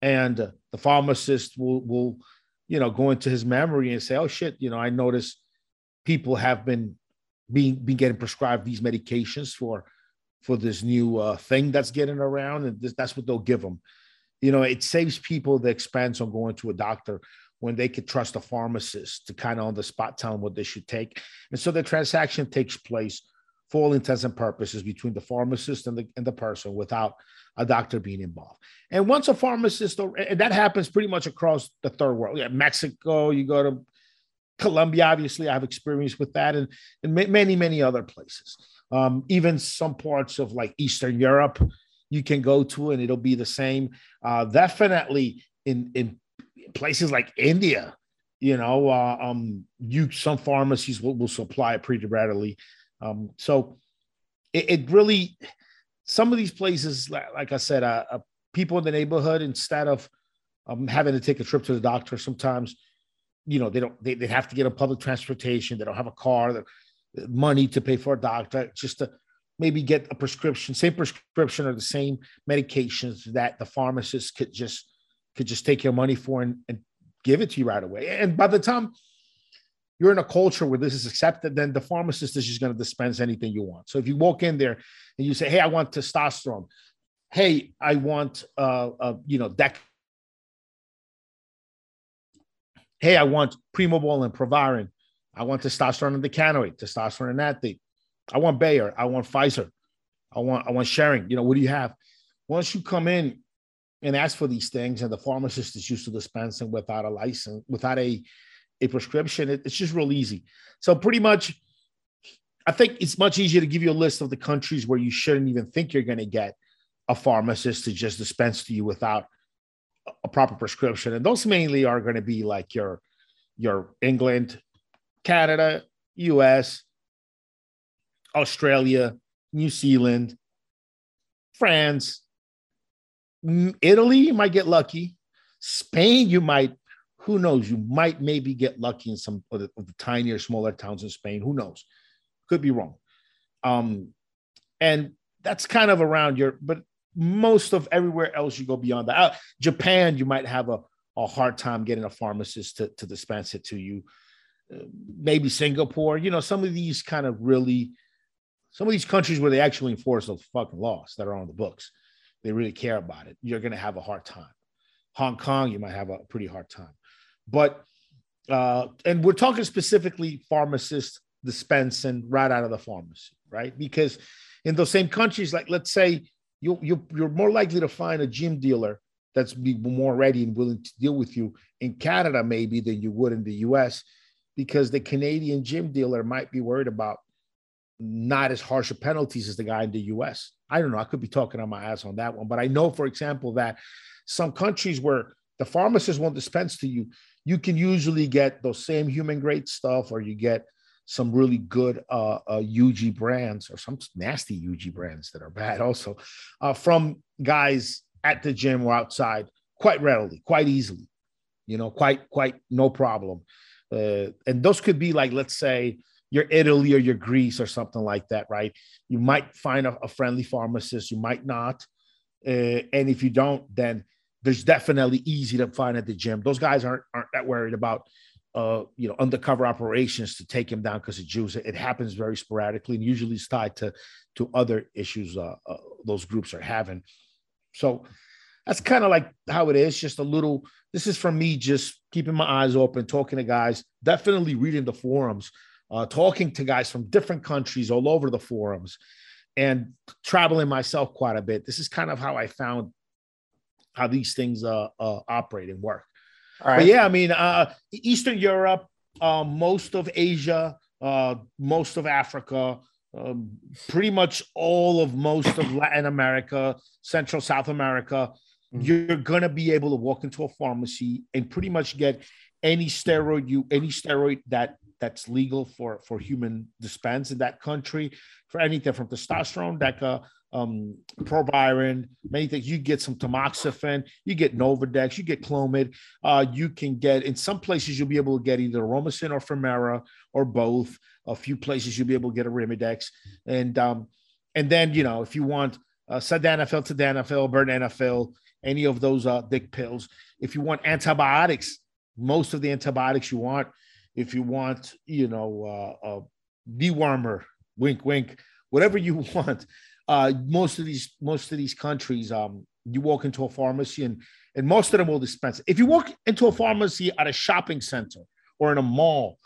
And the pharmacist will, will, you know, go into his memory and say, Oh shit, you know, I notice people have been being, been getting prescribed these medications for, for this new uh, thing that's getting around. And this, that's what they'll give them you know, it saves people the expense on going to a doctor when they could trust a pharmacist to kind of on the spot tell them what they should take. And so the transaction takes place for all intents and purposes between the pharmacist and the, and the person without a doctor being involved. And once a pharmacist, and that happens pretty much across the third world. Yeah, Mexico, you go to Colombia, obviously, I have experience with that, and, and many, many other places. Um, even some parts of like Eastern Europe, you can go to, and it'll be the same. Uh, definitely in in places like India, you know, uh, um, you some pharmacies will, will supply it pretty readily. Um, so it, it, really, some of these places, like, like I said, uh, uh, people in the neighborhood instead of um, having to take a trip to the doctor, sometimes, you know, they don't they, they have to get a public transportation. They don't have a car, money to pay for a doctor. Just to maybe get a prescription, same prescription or the same medications that the pharmacist could just could just take your money for and, and give it to you right away. And by the time you're in a culture where this is accepted, then the pharmacist is just going to dispense anything you want. So if you walk in there and you say, "Hey, I want testosterone," "Hey, I want uh, uh you know deck," "Hey, I want Primabol and Proviron," "I want testosterone and decanoate, testosterone and that thing," "I want Bayer," "I want Pfizer," "I want I want Schering." You know, what do you have? Once you come in and ask for these things, and the pharmacist is used to dispensing without a license, without a a prescription, it, it's just real easy. So pretty much, I think it's much easier to give you a list of the countries where you shouldn't even think you're going to get a pharmacist to just dispense to you without a proper prescription, and those mainly are going to be like your your England, Canada, U.S., Australia, New Zealand, France, Italy, you might get lucky. Spain, you might, who knows, you might maybe get lucky in some of the, of the tinier, smaller towns in Spain. Who knows? Could be wrong. Um, and that's kind of around your, but most of everywhere else you go beyond that. Uh, Japan, you might have a, a hard time getting a pharmacist to, to dispense it to you. Uh, maybe Singapore, you know, some of these kind of really, some of these countries where they actually enforce those fucking laws that are on the books they really care about it, you're going to have a hard time. Hong Kong, you might have a pretty hard time. But, uh, and we're talking specifically pharmacists dispensing right out of the pharmacy, right? Because in those same countries, like let's say you, you, you're more likely to find a gym dealer that's be more ready and willing to deal with you in Canada, maybe than you would in the US, because the Canadian gym dealer might be worried about not as harsh penalties as the guy in the US. I don't know. I could be talking on my ass on that one, but I know, for example, that some countries where the pharmacist won't dispense to you, you can usually get those same human grade stuff, or you get some really good uh, uh, UG brands or some nasty UG brands that are bad also uh, from guys at the gym or outside quite readily, quite easily, you know, quite, quite no problem. Uh, and those could be like, let's say, your Italy or your Greece or something like that, right? You might find a, a friendly pharmacist, you might not. Uh, and if you don't, then there's definitely easy to find at the gym. Those guys aren't aren't that worried about uh, you know undercover operations to take him down because of Jews. It happens very sporadically and usually it's tied to to other issues uh, uh, those groups are having. So that's kind of like how it is. Just a little. This is from me, just keeping my eyes open, talking to guys. Definitely reading the forums uh, talking to guys from different countries all over the forums and traveling myself quite a bit. This is kind of how I found how these things uh, uh, operate and work. All right. But yeah, I mean, uh, Eastern Europe, uh, most of Asia, uh, most of Africa, um, pretty much all of most of Latin America, Central South America, mm-hmm. you're gonna be able to walk into a pharmacy and pretty much get any steroid you any steroid that that's legal for for human dispense in that country for anything from testosterone, DECA, um, proviron, many things. You get some tamoxifen, you get Nolvadex, you get Clomid. Uh, you can get in some places you'll be able to get either Aromasin or Femara or both. A few places you'll be able to get a Arimidex, and um, and then you know if you want uh, sildenafil, vardenafil, any of those uh, dick pills. If you want antibiotics, most of the antibiotics you want if you want, you know, uh, a dewormer, wink, wink, whatever you <laughs> want. Uh, most of these, most of these countries, um, you walk into a pharmacy and and most of them will dispense. If you walk into a pharmacy at a shopping center or in a mall,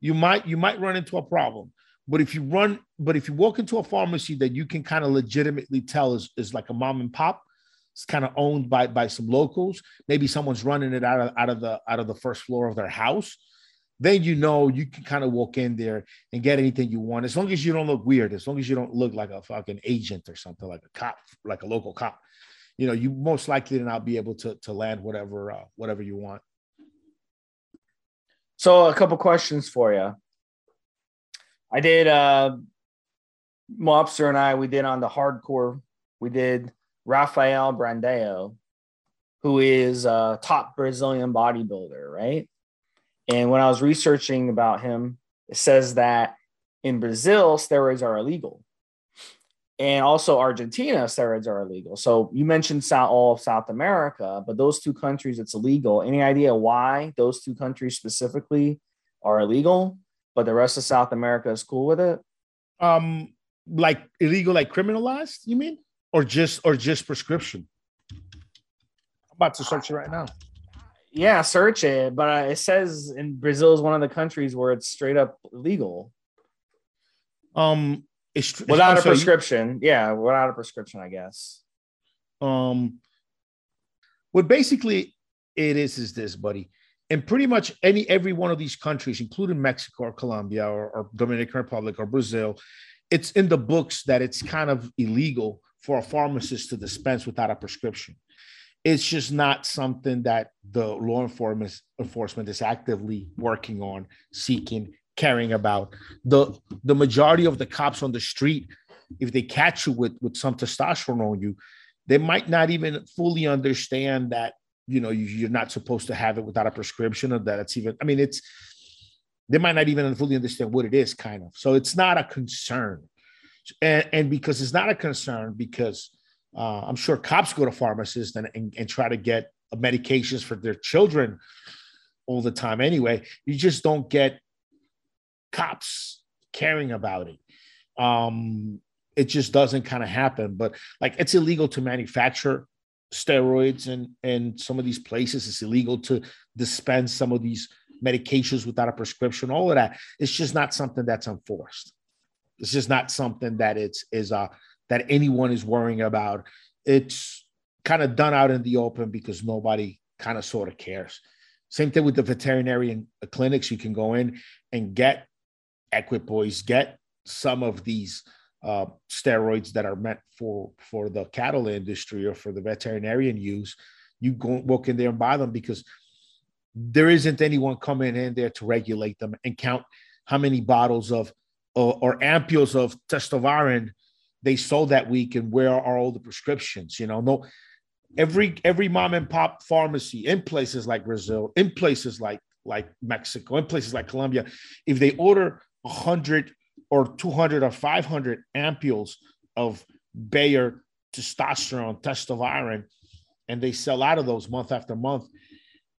you might you might run into a problem. But if you run, but if you walk into a pharmacy that you can kind of legitimately tell is, is like a mom and pop, it's kind of owned by by some locals. Maybe someone's running it out of out of the out of the first floor of their house then you know you can kind of walk in there and get anything you want as long as you don't look weird as long as you don't look like a fucking agent or something like a cop like a local cop. You know you most likely to not be able to to land whatever uh, whatever you want. So a couple questions for you i did uh mobster and i we did on the hardcore we did rafael brandao who is a top brazilian bodybuilder right and when I was researching about him, it says that in Brazil, steroids are illegal. And also Argentina, steroids are illegal. So you mentioned South, all of South America, but those two countries, it's illegal. Any idea why those two countries specifically are illegal, but the rest of South America is cool with it. Um, like illegal, like criminalized, you mean? Or just or just prescription? I'm about to search it right now. Yeah, search it. But uh, it says in Brazil is one of the countries where it's straight up legal. Um, it's, without it's, a prescription. You, yeah, without a prescription, I guess. Um, what basically it is is this, buddy. In pretty much any every one of these countries, including Mexico or Colombia or, or Dominican Republic or Brazil, it's in the books that it's kind of illegal for a pharmacist to dispense without a prescription it's just not something that the law enforcement enforcement is actively working on, seeking, caring about. The the majority of the cops on the street, if they catch you with with some testosterone on you, they might not even fully understand that you know you, are not supposed to have it without a prescription or that it's even. I mean, it's they might not even fully understand what it is, kind of. So it's not a concern, and and because it's not a concern because uh, I'm sure cops go to pharmacists and, and, and try to get medications for their children all the time anyway. You just don't get cops caring about it. Um, it just doesn't kind of happen. But like it's illegal to manufacture steroids and and some of these places. It's illegal to dispense some of these medications without a prescription. All of that. It's just not something that's enforced. It's just not something that it's is uh that anyone is worrying about. It's kind of done out in the open because nobody kind of sort of cares. Same thing with the veterinarian clinics. You can go in and get equipoise, get some of these uh, steroids that are meant for for the cattle industry or for the veterinarian use. You go walk in there and buy them because there isn't anyone coming in there to regulate them and count how many bottles of or, or ampules of Testoviron they sold that week and where are all the prescriptions you know? No every every mom and pop pharmacy in places like brazil in places like like mexico in places like colombia if they order 100 or 200 or 500 ampules of bayer testosterone testosterone and they sell out of those month after month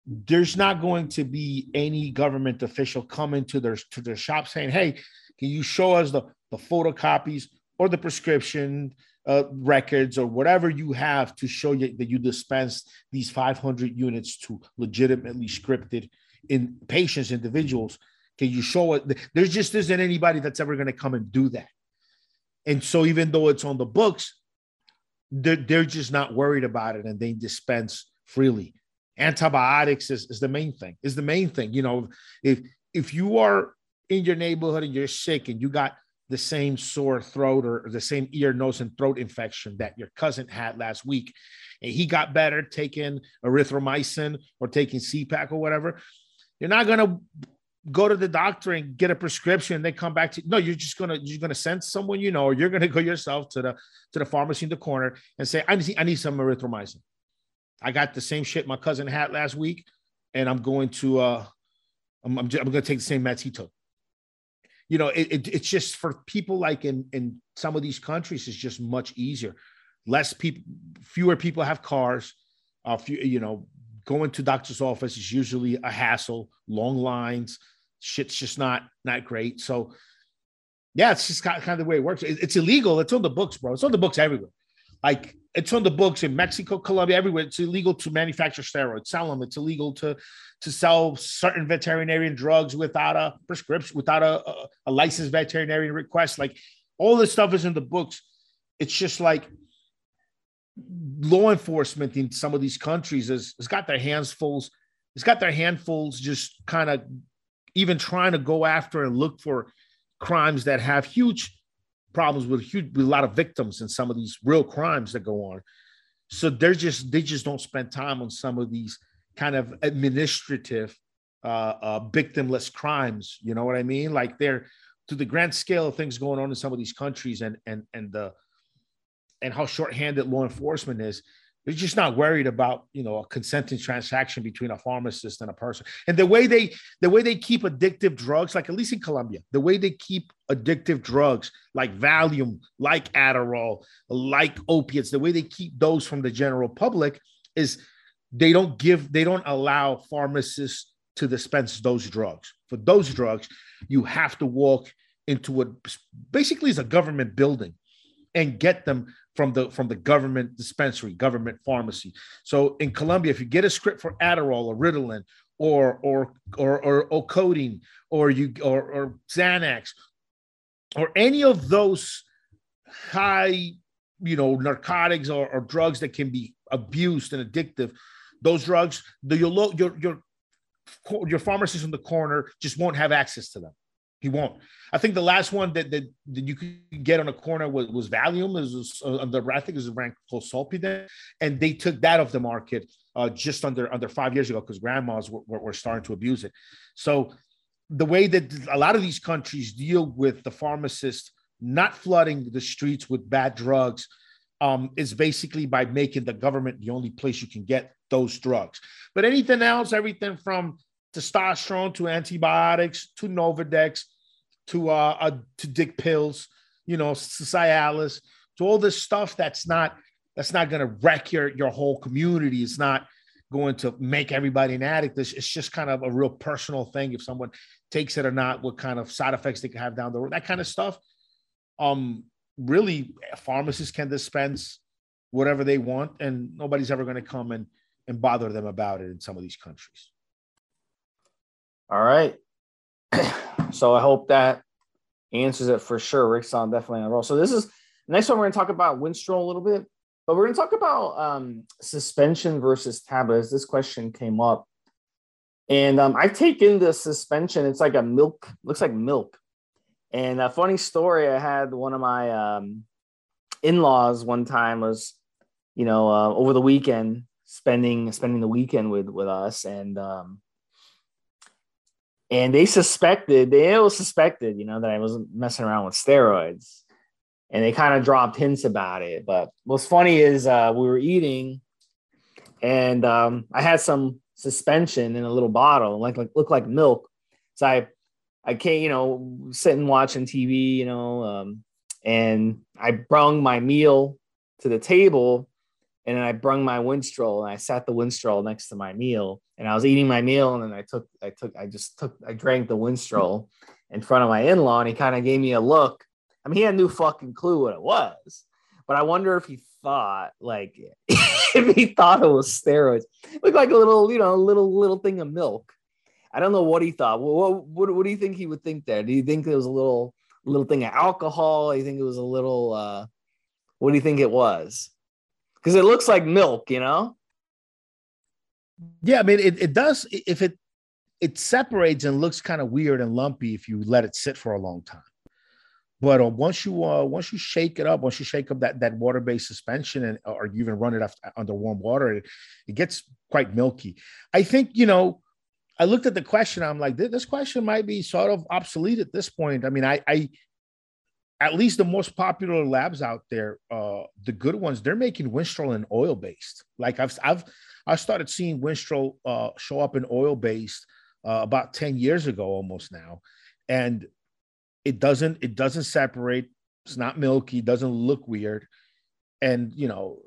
there's not going to be any government official coming to their to their shop saying hey can you show us the the photocopies or the prescription uh, records or whatever you have to show you that you dispense these 500 units to legitimately scripted in patients, individuals. Can you show it? There just isn't anybody that's ever going to come and do that. And so, even though it's on the books, they're, they're just not worried about it and they dispense freely. Antibiotics is, is the main thing, is the main thing. You know, if if you are in your neighborhood and you're sick and you got the same sore throat or the same ear, nose, and throat infection that your cousin had last week. And he got better taking erythromycin or taking CPAC or whatever. You're not going to go to the doctor and get a prescription and they come back to no you're just gonna you're gonna send someone you know or you're gonna go yourself to the to the pharmacy in the corner and say i need i need some erythromycin i got the same shit my cousin had last week and i'm going to uh i'm, I'm, just, I'm gonna take the same meds he took you know, it, it, it's just for people like in in some of these countries, it's just much easier. Less people, fewer people have cars. Uh, few, you know, going to doctor's office is usually a hassle. Long lines, shit's just not not great. So, yeah, it's just kind of, the way it works. It, it's illegal. It's on the books, bro. It's on the books everywhere. Like it's on the books in Mexico, Colombia, everywhere. It's illegal to manufacture steroids, sell them. It's illegal to to sell certain veterinarian drugs without a prescription, without a, a, a licensed veterinarian request. Like all this stuff is in the books. It's just like law enforcement in some of these countries has, has got their hands full. It's got their handfuls just kind of even trying to go after and look for crimes that have huge problems with huge with a lot of victims and some of these real crimes that go on. So they're just they just don't spend time on some of these kind of administrative uh, uh, victimless crimes. You know what I mean? Like they're to the grand scale of things going on in some of these countries and and and the and how shorthanded law enforcement is. They're just not worried about you know a consenting transaction between a pharmacist and a person. And the way they the way they keep addictive drugs, like at least in Colombia, the way they keep addictive drugs like Valium, like Adderall, like opiates, the way they keep those from the general public is they don't give they don't allow pharmacists to dispense those drugs. For those drugs, you have to walk into what basically is a government building and get them from the from the government dispensary, government pharmacy. So in Colombia, if you get a script for Adderall or Ritalin or or or or, or codeine or you or, or Xanax or any of those high you know narcotics or, or drugs that can be abused and addictive those drugs the your your your your pharmacist in the corner just won't have access to them he won't. I think the last one that that, that you could get on a corner was, was valium. Was uh, under i think it was a brand called Zolpidem, and they took that off the market uh, just under under five years ago because grandmas were, were, were starting to abuse it. So the way that a lot of these countries deal with the pharmacist not flooding the streets with bad drugs um, is basically by making the government the only place you can get those drugs. But anything else, everything from testosterone to antibiotics to Nolvadex to uh, uh to dick pills, you know, Cialis, to all this stuff that's not that's not going to wreck your your whole community. It's not going to make everybody an addict. It's, it's just kind of a real personal thing. If someone takes it or not, what kind of side effects they can have down the road, that kind of stuff um, really pharmacists can dispense whatever they want, and nobody's ever going to come and, and bother them about it in some of these countries. All right. <clears throat> so I hope that answers it for sure. Rick's on definitely on roll. So this is next one. We're going to talk about Winstrol a little bit, but we're going to talk about um, suspension versus tablets. This question came up, and um, I've taken the suspension. It's like a milk, looks like milk. And a funny story, I had one of my um, in-laws one time was, you know, uh, over the weekend spending spending the weekend with with us, and um, and they suspected they was suspected, you know, that I wasn't messing around with steroids, and they kind of dropped hints about it. But what's funny is uh, we were eating, and um, I had some suspension in a little bottle, like like looked like milk. So I I can't, you know, sitting watching TV, you know, um, and I brung my meal to the table and then I brung my Winstrol and I sat the Winstrol next to my meal and I was eating my meal and then I took, I took, I just took, I drank the Winstrol in front of my in-law and he kind of gave me a look. I mean, he had no fucking clue what it was, but I wonder if he thought like, <laughs> if he thought it was steroids, it looked like a little, you know, a little, little thing of milk. I don't know what he thought. What, what, what do you think he would think there? Do you think it was a little little thing of alcohol? Do you think it was a little uh what do you think it was? Because it looks like milk, you know? Yeah, I mean it, it does if it it separates and looks kind of weird and lumpy if you let it sit for a long time. But uh, once you uh, once you shake it up, once you shake up that that water based suspension, and or you even run it after, under warm water, it, it gets quite milky. I think you know I looked at the question. I'm like, this question might be sort of obsolete at this point. I mean, I, I at least the most popular labs out there, uh, the good ones, they're making Winstrol and oil based. Like I've, I've, I started seeing Winstrol uh, show up in oil based uh, about 10 years ago, almost now. And it doesn't, it doesn't separate. It's not milky, doesn't look weird. And, you know,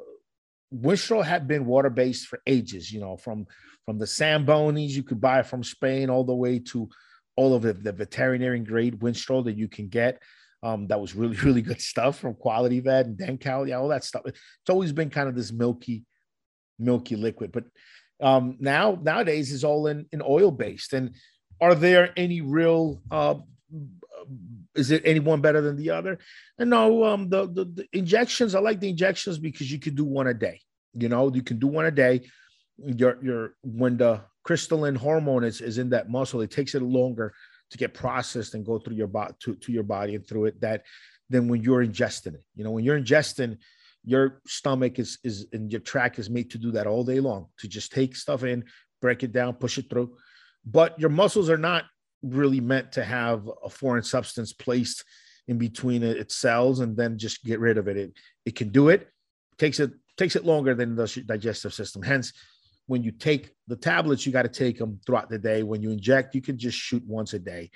Winstrol had been water based for ages, you know, from from the Sambonis you could buy from Spain all the way to all of the, the veterinarian grade Winstrol that you can get. Um, that was really, <laughs> really good stuff from Quality Vet and Denkall, yeah, all that stuff. It's always been kind of this milky, milky liquid. But um, now nowadays is all in, in oil based. And are there any real uh, is it any one better than the other? And no, um, the, the, the injections. I like the injections because you can do one a day. You know, you can do one a day. Your your when the crystalline hormone is, is in that muscle, it takes it longer to get processed and go through your body to, to your body and through it that than when you're ingesting it. You know, when you're ingesting, your stomach is is and your track is made to do that all day long to just take stuff in, break it down, push it through. But your muscles are not really meant to have a foreign substance placed in between its cells and then just get rid of it. It it can do it. Takes it takes it longer than the digestive system. Hence, when you take the tablets, you got to take them throughout the day. When you inject, you can just shoot once a day,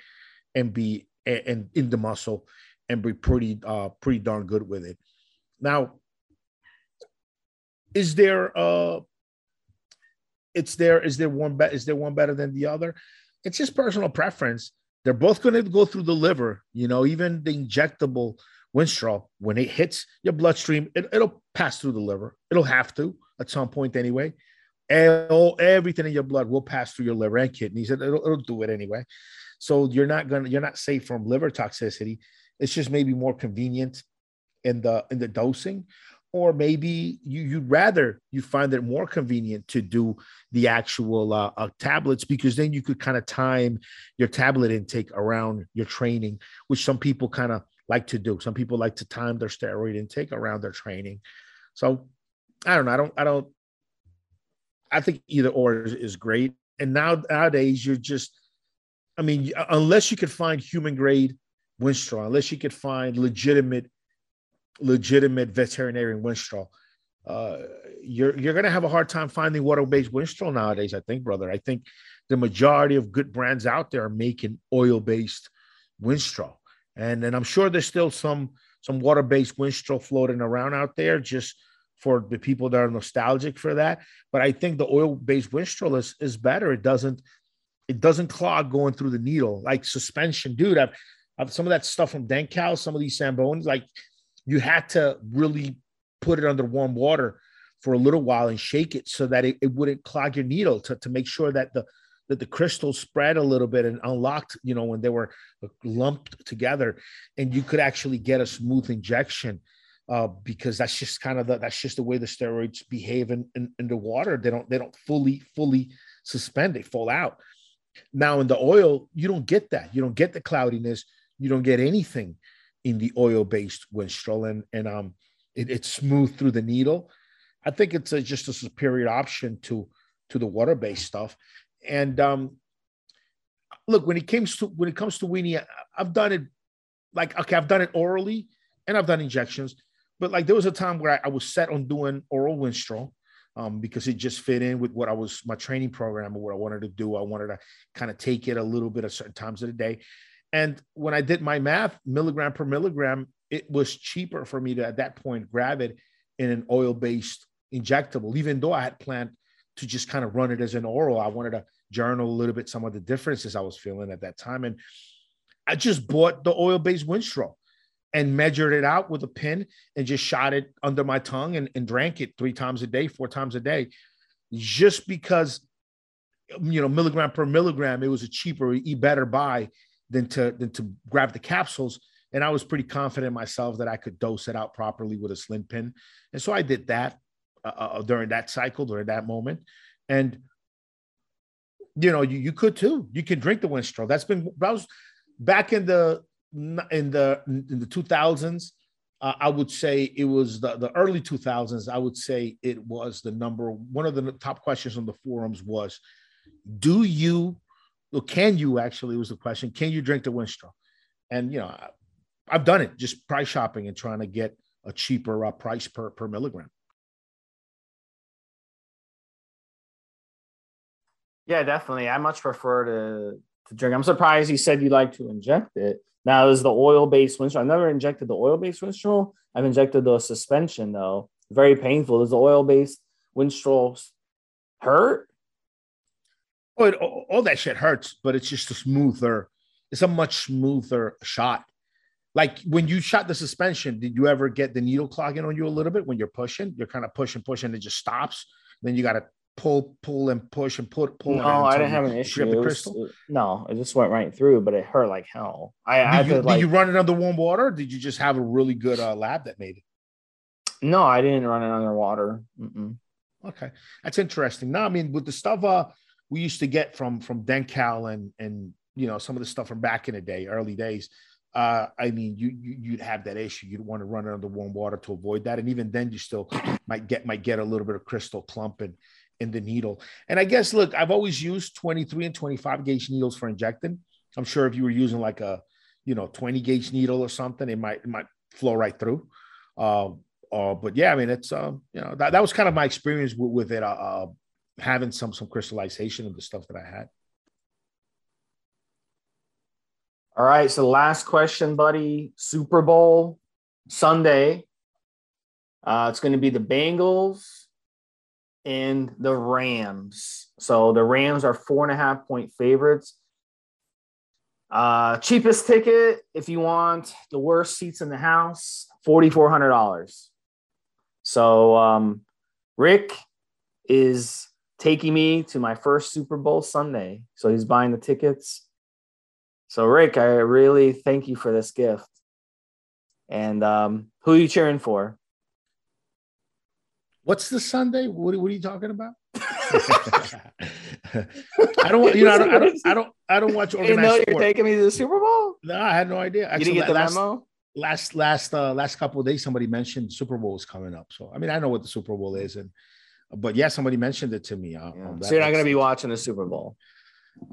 and be and in the muscle and be pretty uh pretty darn good with it. Now, is there uh it's there. Is there one bet? Is there one better than the other? It's just personal preference. They're both going to go through the liver. You know, even the injectable Winstrol, when it hits your bloodstream, it, will pass through the liver. It'll have to at some point anyway. All, everything in your blood will pass through your liver and kidneys. It'll, it'll do it anyway. So you're not gonna you're not safe from liver toxicity. It's just maybe more convenient in the in the dosing or maybe you, you'd rather you find it more convenient to do the actual uh, uh, tablets because then you could kind of time your tablet intake around your training, which some people kind of like to do. Some people like to time their steroid intake around their training. So I don't know. I don't. I don't. I think either or is, great. And now nowadays you're just. I mean, unless you could find human grade Winstrol, unless you could find legitimate legitimate veterinarian Winstrol, uh, you're you're gonna have a hard time finding water-based Winstrol nowadays. I think, brother. I think the majority of good brands out there are making oil-based Winstrol, and and I'm sure there's still some some water-based Winstrol floating around out there, just for the people that are nostalgic for that. But I think the oil-based Winstrol is is better. It doesn't it doesn't clog going through the needle like suspension, dude. I've, I've some of that stuff from Denkall, some of these Sambones, like you had to really put it under warm water for a little while and shake it so that it, it wouldn't clog your needle to, to make sure that the that the crystals spread a little bit and unlocked, you know, when they were lumped together, and you could actually get a smooth injection. Uh, because that's just kind of the, that's just the way the steroids behave in, in, in the water. They don't they don't fully fully suspend; they fall out. Now in the oil, you don't get that. You don't get the cloudiness. You don't get anything in the oil-based Winstrol, and and um, it, it's smooth through the needle. I think it's a, just a superior option to to the water-based stuff. And um, look, when it comes to when it comes to weenie, I've done it like okay, I've done it orally and I've done injections, but like there was a time where I, I was set on doing oral Winstrol. Um, because it just fit in with what I was my training program or what I wanted to do. I wanted to kind of take it a little bit at certain times of the day. And when I did my math, milligram per milligram, it was cheaper for me to at that point grab it in an oil based injectable, even though I had planned to just kind of run it as an oral. I wanted to journal a little bit some of the differences I was feeling at that time. And I just bought the oil based Winstrol and measured it out with a pin and just shot it under my tongue and, and drank it three times a day, four times a day, just because, you know, milligram per milligram, it was a cheaper, better buy than to than to grab the capsules. And I was pretty confident myself that I could dose it out properly with a slim pin. And so I did that uh, uh, during that cycle, during that moment. And you know, you, you could too. You can drink the Winstrol. That's been that was back in the in the in the 2000s. Uh, I would say it was the, the early 2000s. I would say it was the number one of the top questions on the forums was, do you well, can you actually was the question? Can you drink the Winstrol? And you know, I, have done it just price shopping and trying to get a cheaper uh, price per per milligram. Yeah, definitely. I much prefer to to drink. I'm surprised you said you like to inject it. Now is the oil based Winstrol. I've never injected the oil based Winstrol. I've injected the suspension though. Very painful. Does the oil based Winstrol hurt? Oh, it, all that shit hurts, but it's just a smoother. It's a much smoother shot. Like when you shot the suspension, did you ever get the needle clogging on you a little bit when you're pushing? You're kind of pushing, pushing, it just stops. Then you got to pull, pull, and push and pull, pull. No, I didn't have an issue. The was, no, it just went right through, but it hurt like hell. I, I did, you, to, like, did you run it under warm water? did you just have a really good uh, lab that made it? No, I didn't run it under water. Mm-mm. Okay, that's interesting. Now, I mean, with the stuff, uh, we used to get from from Denkall and and you know some of the stuff from back in the day, early days. Uh, I mean, you, you would have that issue. You'd want to run it under warm water to avoid that, and even then, you still might get might get a little bit of crystal clumping in the needle. And I guess, look, I've always used 23 and 25 gauge needles for injecting. I'm sure if you were using like a, you know, 20 gauge needle or something, it might it might flow right through. Uh, uh, but yeah, I mean, it's um, you know, that, that was kind of my experience with, with it. Uh, uh having some some crystallization of the stuff that I had. All right. So last question, buddy. Super Bowl Sunday. Uh, it's going to be the Bengals and the Rams. So the Rams are four and a half point favorites. Uh, cheapest ticket, if you want the worst seats in the house, forty four hundred dollars. So um, Rick is taking me to my first Super Bowl Sunday. So he's buying the tickets. So Rick, I really thank you for this gift. And um, who are you cheering for? What's the Sunday? What, what are you talking about? <laughs> I don't want you know I don't I don't I don't, I don't watch organized. You know sport. you're taking me to the Super Bowl. No, I had no idea. You didn't get the last, memo. Last last uh, last couple of days, somebody mentioned Super Bowl is coming up. So I mean, I know what the Super Bowl is, and but yeah, somebody mentioned it to me. Uh, Yeah. So you're not going to be watching the Super Bowl.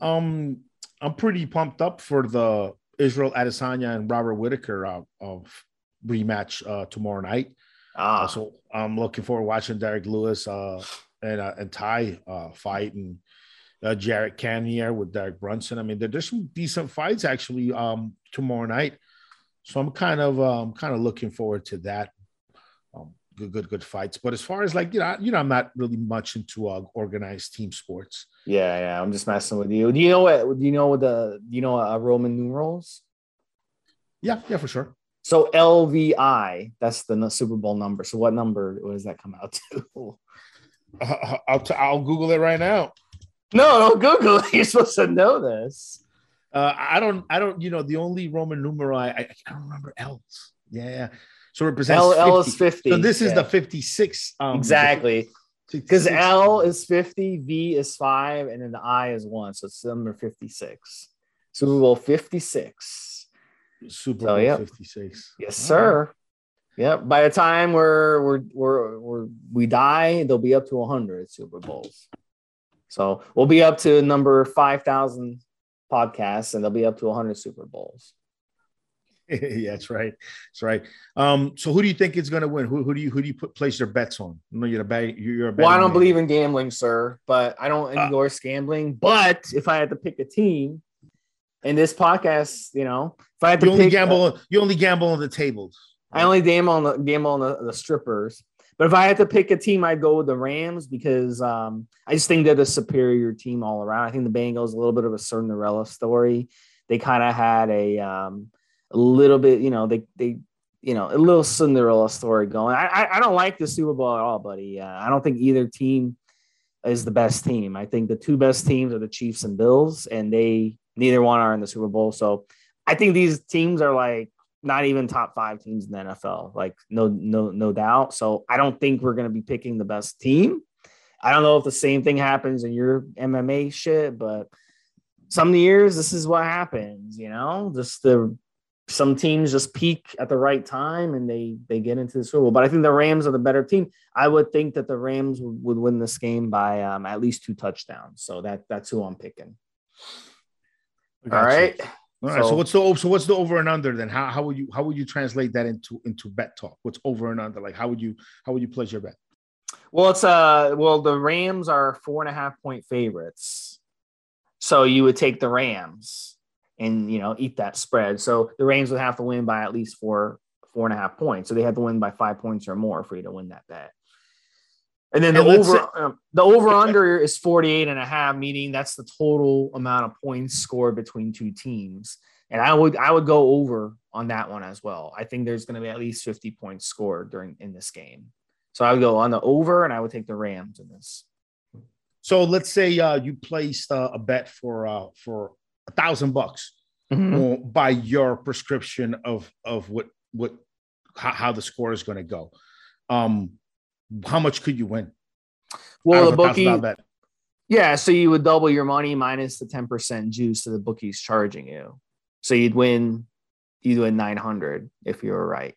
Um, I'm pretty pumped up for the Israel Adesanya and Robert Whittaker uh, of rematch uh, tomorrow night. Ah, Uh, so I'm looking forward to watching Derrick Lewis uh, and uh, and Ty uh, fight and uh, Jared Cannonier with Derek Brunson. I mean, there, there's some decent fights actually um, tomorrow night. So I'm kind of um, kind of looking forward to that. Um, good, good, good fights. But as far as like you know, you know, I'm not really much into uh, organized team sports. yeah, yeah. I'm just messing with you. Do you know what? Do you know what the? Do you know uh, Roman numerals? Yeah, yeah, for sure. So LVI, that's the Super Bowl number. So what number? What does that come out to? Uh, <laughs> I'll t- I'll Google it right now. No, don't Google it. <laughs> You're supposed to know this. Uh, I don't, I don't, you know, the only Roman numeral I, I, I don't remember L's. Yeah, yeah. So it represents L, L is 50. 50. So this is yeah. the 56. Um, exactly. Because L is 50, V is 5, and then the I is 1. So it's number 56. Super Bowl 56. Super So, Bowl yeah. 56. Yes, All sir. Yep. By the time we're we're we're, we're we die, they'll be up to 100 Super Bowls. So we'll be up to number 5,000 podcasts, and they'll be up to 100 Super Bowls. <laughs> yeah, that's right. That's right. Um, so who do you think is going to win? Who, who do you who do you put place your bets on? No, you're a bet. You're a Well, I don't man. believe in gambling, sir, but I don't Uh, endorse gambling. But if I had to pick a team in this podcast, you know, if I had to You only pick, gamble. you only gamble on the tables. I only gamble on the gamble on the, the strippers. But if I had to pick a team, I'd go with the Rams because um, I just think they're the superior team all around. I think the Bengals a little bit of a Cinderella story. They kind of had a um, a little bit, you know, they they you know a little Cinderella story going. I I, I don't like the Super Bowl at all, buddy. Uh, I don't think either team is the best team. I think the two best teams are the Chiefs and Bills, and they neither one are in the Super Bowl. So I think these teams are like not even top five teams in the NFL. Like no, no, no doubt. So I don't think we're gonna be picking the best team. I don't know if the same thing happens in your MMA shit, but some years this is what happens, you know. Just the some teams just peak at the right time and they they get into the Super Bowl. But I think the Rams are the better team. I would think that the Rams would, would win this game by um, at least two touchdowns. So that that's who I'm picking. All Gotcha. right. All right. So, So- what's the so what's the over and under then? How, how would you how would you translate that into into bet talk? What's over and under? Like how would you how would you place your bet? Well, it's uh well the Rams are four and a half point favorites. So you would take the Rams and you know eat that spread. So the Rams would have to win by at least four four and a half points. So they have to win by five points or more for you to win that bet. And then the And over um, the over under is 48 and a half, meaning that's the total amount of points scored between two teams. And I would I would go over on that one as well. I think there's going to be at least 50 points scored during in this game. So I would go on the over and I would take the Rams in this. So let's say uh, you placed uh, a bet for uh, for a thousand bucks uh, by your prescription of of what what how, how the score is going to go. Um, how much could you win? Well, the bookie, yeah. So you would double your money minus the 10% juice that the bookie's charging you. So you'd win, you'd win 900 if you were right.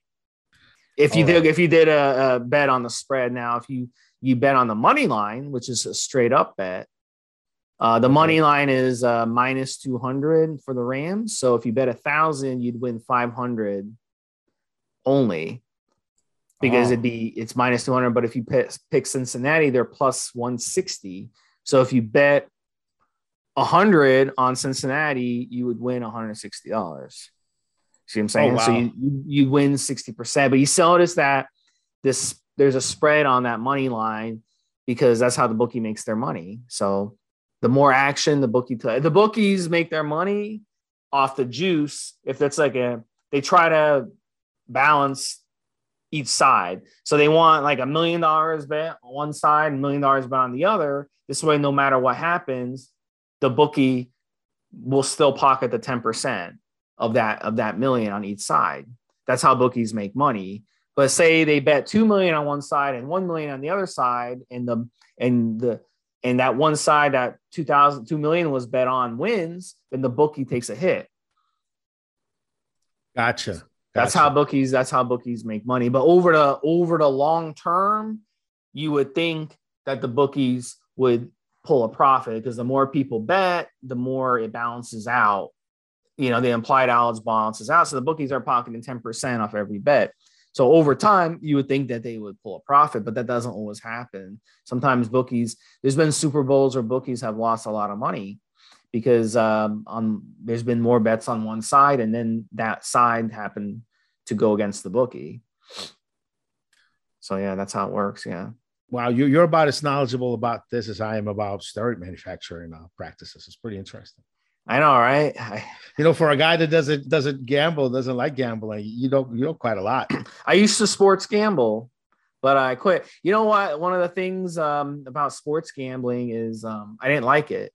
If you All did, right. if you did a, a bet on the spread, now if you you bet on the money line, which is a straight up bet, uh, the money line is uh, minus 200 for the Rams. So if you bet a thousand, you'd win 500 only because Oh. it'd be it's minus 200 but if you pick, pick cincinnati they're plus 160 so if you bet 100 on cincinnati you would win 160 dollars see what i'm oh, saying Oh, so wow. you, you you win 60% but you still notice that this there's a spread on that money line because that's how the bookie makes their money. So the more action the bookie t- the bookies make their money off the juice if that's like a they try to balance each side. So they want like a million dollars bet on one side, a million dollars bet on the other. This way, no matter what happens, the bookie will still pocket the 10% of that of that million on each side. That's how bookies make money. But say they bet two million on one side and one million on the other side, and the and the and that one side that 2000 2 million was bet on wins, then the bookie takes a hit. Gotcha. Gotcha. That's how bookies. That's how bookies make money. But over the over the long term, you would think that the bookies would pull a profit because the more people bet, the more it balances out. You know, the implied odds balances out. So the bookies are pocketing 10% off every bet. So over time, you would think that they would pull a profit, but that doesn't always happen. Sometimes bookies, there's been Super Bowls where bookies have lost a lot of money because um, on there's been more bets on one side, and then that side happened to go against the bookie. So yeah, that's how it works. Yeah. Wow, you're, you're about as knowledgeable about this as I am about steroid manufacturing uh, practices. It's pretty interesting. I know, right? I, you know, for a guy that doesn't doesn't gamble, doesn't like gambling, you know, you know quite a lot. <clears throat> I used to sports gamble, but I quit. You know what? One of the things um, about sports gambling is um, I didn't like it.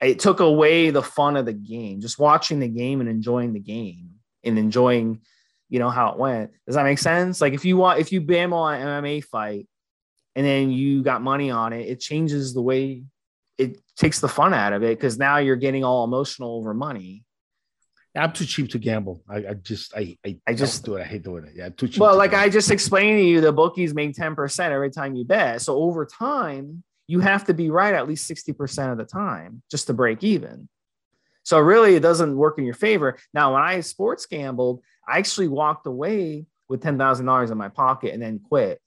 It took away the fun of the game, just watching the game and enjoying the game and enjoying, you know, how it went. Does that make sense? Like if you want, if you gamble on an MMA fight and then you got money on it, it changes the way it takes the fun out of it because now you're getting all emotional over money. I'm too cheap to gamble. I, I just I, I, I just do it. I hate doing it. Yeah, too cheap. Well, like gamble. I just explained to you, the bookies make 10% every time you bet. So over time, you have to be right at least 60% of the time just to break even. So really it doesn't work in your favor. Now, when I sports gambled, I actually walked away with $10,000 in my pocket and then quit.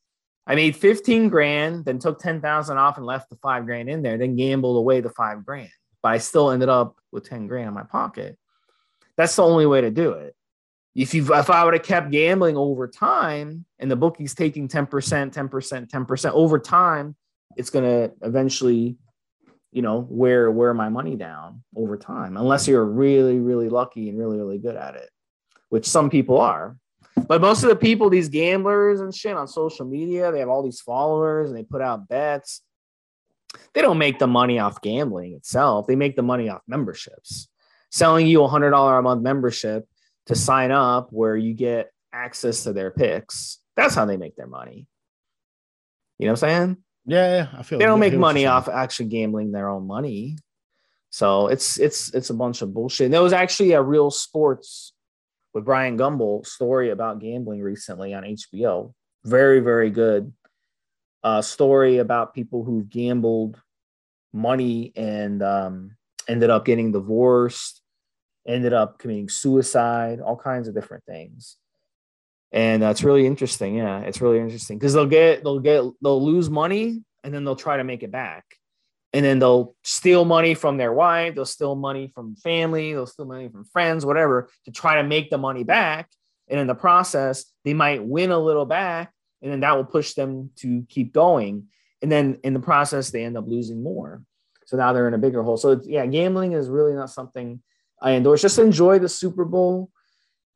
I made 15 grand, then took 10,000 off and left the five grand in there, then gambled away the five grand. But I still ended up with 10 grand in my pocket. That's the only way to do it. If you if I would have kept gambling over time and the bookie's taking 10%, 10%, 10% over time, it's gonna eventually, you know, wear wear my money down over time, unless you're really, really lucky and really, really good at it, which some people are. But most of the people, these gamblers and shit on social media, they have all these followers and they put out bets. They don't make the money off gambling itself. They make the money off memberships. Selling you a hundred dollar a month membership to sign up where you get access to their picks. That's how they make their money. You know what I'm saying? Yeah, yeah, I feel They don't make money off actually gambling their own money. So it's it's it's a bunch of bullshit. And there was actually a real sports with Bryant Gumbel story about gambling recently on HBO. Very, very good uh, story about people who've gambled money and um, ended up getting divorced, ended up committing suicide, all kinds of different things. And that's really interesting. Yeah, it's really interesting because they'll get they'll get they'll lose money and then they'll try to make it back and then they'll steal money from their wife, they'll steal money from family, they'll steal money from friends, whatever, to try to make the money back. And in the process, they might win a little back, and then that will push them to keep going. And then in the process, they end up losing more. So now they're in a bigger hole. So yeah, gambling is really not something I endorse. Just enjoy the Super Bowl,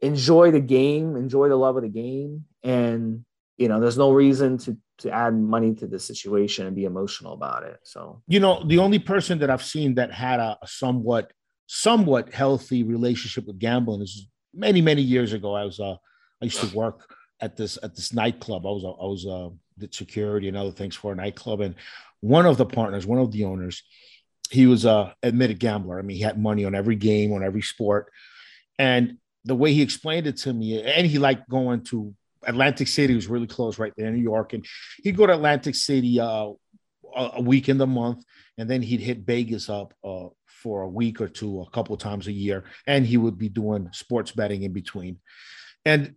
enjoy the game, enjoy the love of the game, and you know, there's no reason to to add money to the situation and be emotional about it. So you know, the only person that I've seen that had a, somewhat somewhat healthy relationship with gambling is many many years ago. I was uh I used to work at this at this nightclub. I was I was uh the security and other things for a nightclub, and one of the partners, one of the owners, he was a admitted gambler. I mean, he had money on every game, on every sport, and the way he explained it to me, and he liked going to Atlantic City It was really close right there in New York, and he'd go to Atlantic City uh, a, week in the month, and then he'd hit Vegas up uh, for a week or two, a couple times a year, and he would be doing sports betting in between. And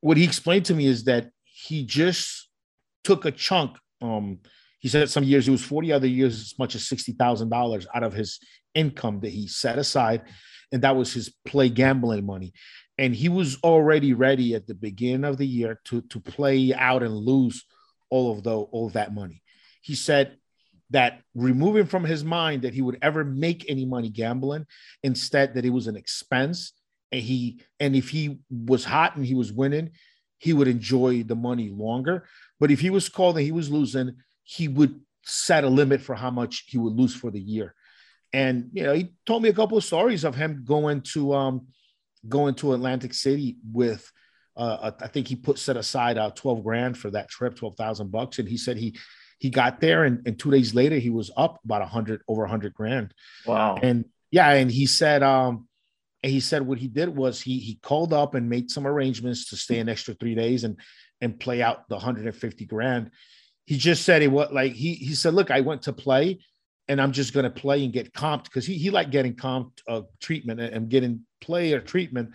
what he explained to me is that he just took a chunk. Um, he said some years it was 40 other years as much as $60,000 out of his income that he set aside. And that was his play gambling money and he was already ready at the beginning of the year to to play out and lose all of the all of that money he said that removing from his mind that he would ever make any money gambling, instead that it was an expense. And he and if he was hot and he was winning, he would enjoy the money longer. But if he was called and he was losing, he would set a limit for how much he would lose for the year. And you know, he told me a couple of stories of him going to um going to Atlantic City with uh, I think he put set aside uh, 12 grand for that trip, 12,000 bucks. And he said he, he got there and, and two days later he was up about a hundred over a hundred grand. Wow. And yeah. And he said, um, and he said what he did was he, he called up and made some arrangements to stay an extra three days and, and play out the 150 grand. He just said he what like he, he said, look, I went to play and I'm just going to play and get comped because he, he liked getting comped uh, treatment and getting play or treatment.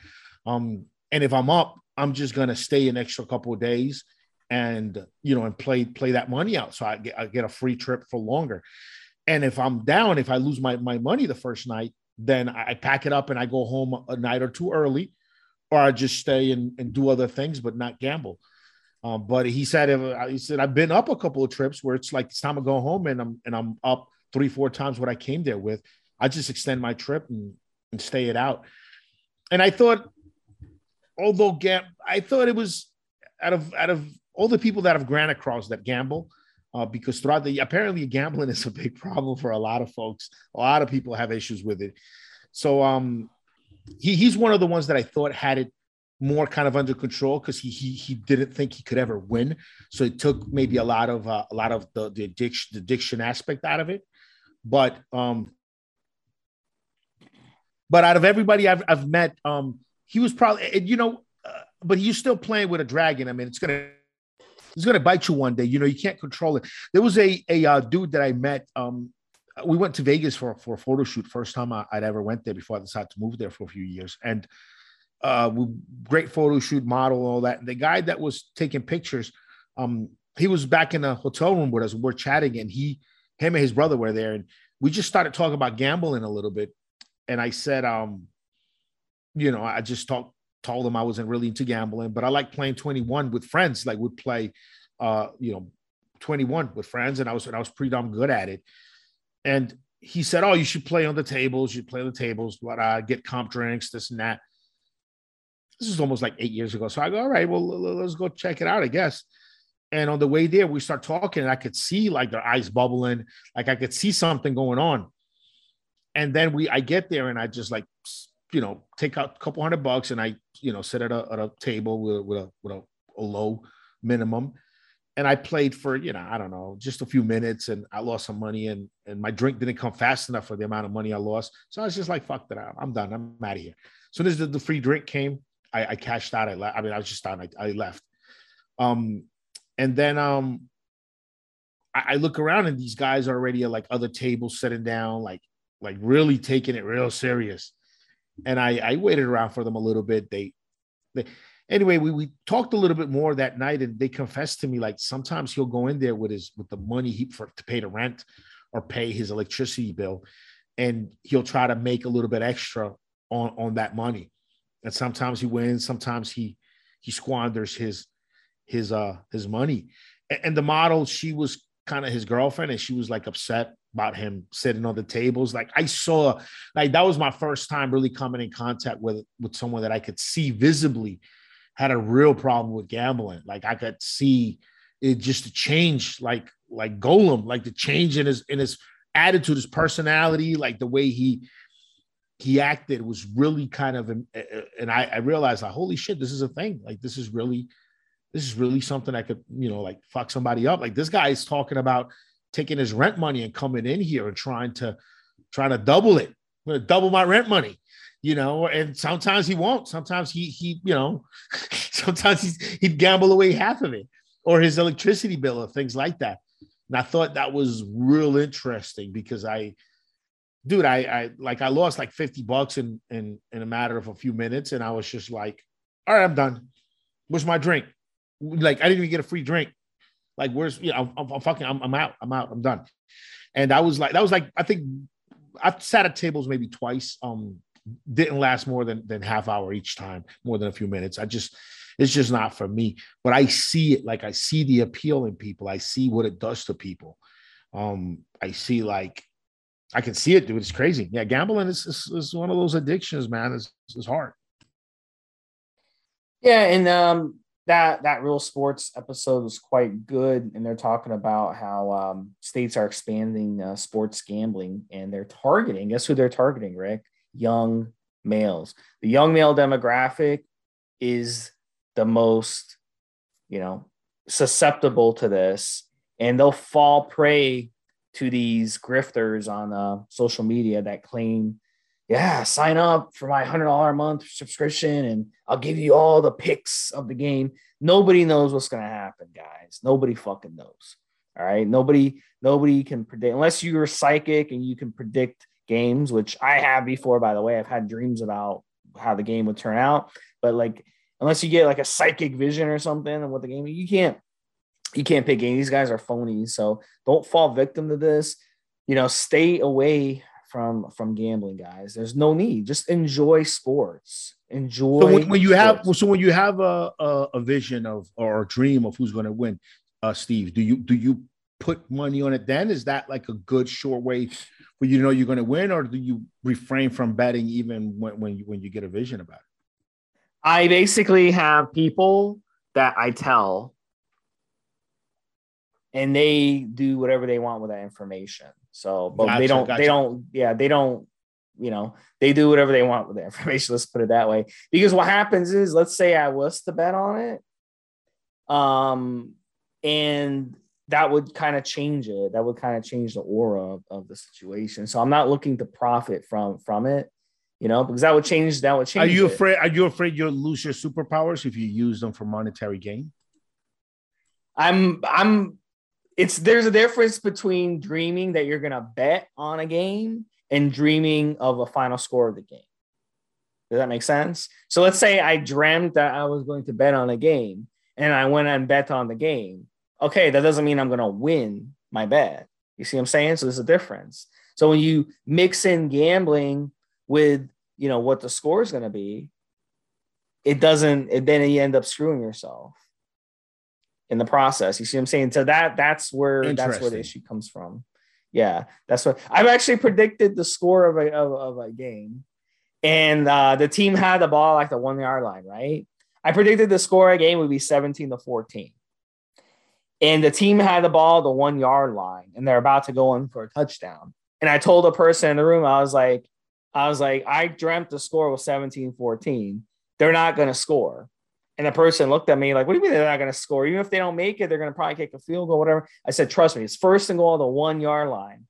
Um, and if I'm up, I'm just going to stay an extra couple of days and you know and play play that money out so I get, I get a free trip for longer. And if I'm down, if I lose my my money the first night, then I pack it up and I go home a night or two early, or I just stay and, and do other things but not gamble. Um, but he said, he said I've been up a couple of trips where it's like it's time to go home and I'm and I'm up three four times what I came there with. I just extend my trip and and stay it out. And I thought although gam- I thought it was out of out of all the people that have ran across that gamble, uh, because throughout the apparently gambling <laughs> is a big problem for a lot of folks. A lot of people have issues with it. So um, he he's one of the ones that I thought had it more kind of under control because he he he didn't think he could ever win. So it took maybe a lot of uh, a lot of the the addiction the addiction aspect out of it. But um, but out of everybody I've I've met, um, he was probably, you know, uh, but he's still playing with a dragon. I mean, it's gonna, it's gonna bite you one day. You know, you can't control it. There was a a uh, dude that I met. Um, we went to Vegas for for a photo shoot. First time I, would ever went there before I decided to move there for a few years, and uh, we, great photo shoot, model, all that. And the guy that was taking pictures, um, he was back in the hotel room with us. We're chatting, and he, him, and his brother were there, and we just started talking about gambling a little bit. And I said, um, you know, I just talked told them I wasn't really into gambling, but I like playing 21 with friends. Like would play uh, you know, 21 with friends, and I was and I was pretty damn good at it. And he said, Oh, you should play on the tables, you play on the tables, but uh get comp drinks, this and that. This is almost like eight years ago. So I go, all right, well, let's go check it out, I guess. And on the way there, we start talking, and I could see like their eyes bubbling, like I could see something going on. And then we I get there and I just like you know, take out a couple hundred bucks and I, you know, sit at a, at a table with, with, a, with a, a low minimum. And I played for, you know, I don't know, just a few minutes and I lost some money and, and my drink didn't come fast enough for the amount of money I lost. So I was just like, fuck that. I'm done. I'm out of here. So as the, the free drink came, I, I cashed out. I. I mean, I was just done. I, I left. Um, and then um, I, I look around and these guys already are like other tables sitting down, like like really taking it real serious and I, I waited around for them a little bit. They, they anyway, we, we talked a little bit more that night, and they confessed to me like sometimes he'll go in there with his with the money he for to pay the rent or pay his electricity bill, and he'll try to make a little bit extra on on that money. And sometimes he wins, sometimes he he squanders his his uh his money. And, and the model, she was kind of his girlfriend, and she was like upset about him sitting on the tables. Like I saw, like that was my first time really coming in contact with with someone that I could see visibly had a real problem with gambling. Like I could see it just to change, like like Gollum, like the change in his in his attitude, his personality, like the way he he acted was really kind of and I, I realized like holy shit this is a thing like this is really this is really something I could you know like fuck somebody up like this guy is talking about taking his rent money and coming in here and trying to trying to double it. I'm gonna double my rent money, you know. And sometimes he won't. Sometimes he he you know, <laughs> sometimes he's, he'd gamble away half of it or his electricity bill or things like that. And I thought that was real interesting because I, dude, I I like I lost like fifty bucks in in in a matter of a few minutes, and I was just like, all right, I'm done. Where's my drink? Like I didn't even get a free drink. Like, where's you know, I'm, I'm fucking, I'm, I'm out, I'm out, I'm done. And I was like, that was like, I think I've sat at tables maybe twice. Um, didn't last more than than half hour each time, more than a few minutes. I just It's just not for me. But I see it like I see the appeal in people. I see what it does to people. Um, I see like I can see it, dude. It's crazy. Yeah, gambling is, is, is one of those addictions, man. It's, it's hard. Yeah, and um, that that real sports episode was quite good, and they're talking about how um, states are expanding uh, sports gambling, and they're targeting. Guess who they're targeting, Rick? Young males. The young male demographic is the most, you know, susceptible to this, and they'll fall prey to these grifters on uh, social media that claim, yeah, sign up for my hundred dollar a month subscription, and I'll give you all the picks of the game. Nobody knows what's gonna happen, guys. Nobody fucking knows. All right, nobody, nobody can predict unless you're psychic and you can predict games, which I have before. By the way, I've had dreams about how the game would turn out, but like unless you get like a psychic vision or something and what the game, you can't you can't pick games. These guys are phonies. So don't fall victim to this. You know, stay away from from gambling, guys. There's no need. Just enjoy sports. Enjoy. So when, when you sports. have so when you have a, a, a vision of or a dream of who's going to win, uh, Steve, do you do you put money on it? Then is that like a good short way for you to know you're going to win, or do you refrain from betting even when when you when you get a vision about it? I basically have people that I tell and they do whatever they want with that information. So, but Gotcha, they don't, gotcha. they don't, yeah, they don't, you know, they do whatever they want with the <laughs> information. Let's put it that way. Because what happens is, let's say I was to bet on it, um, and that would kind of change it. That would kind of change the aura of, of the situation. So I'm not looking to profit from from it, you know, because that would change. That would change. Are you it. afraid? Are you afraid you'll lose your superpowers if you use them for monetary gain? I'm I'm it's there's a difference between dreaming that you're gonna bet on a game and dreaming of a final score of the game. Does that make sense? So let's say I dreamt that I was going to bet on a game and I went and bet on the game. Okay, that doesn't mean I'm gonna win my bet. You see what I'm saying? So there's a difference. So when you mix in gambling with you know what the score is gonna be, it doesn't, and then you end up screwing yourself in the process. You see what I'm saying? So that that's where that's where the issue comes from. Yeah, that's what I've actually predicted the score of a of, of a game, and uh, the team had the ball like the one yard line, right? I predicted the score of a game would be 17 to 14. And the team had the ball at the one yard line, and they're about to go in for a touchdown. And I told a person in the room, I was like, I was like, I dreamt the score was 17 14. They're not going to score. And the person looked at me like, what do you mean they're not going to score? Even if they don't make it, they're going to probably kick a field goal, whatever. I said, trust me, it's first and goal on the one yard line.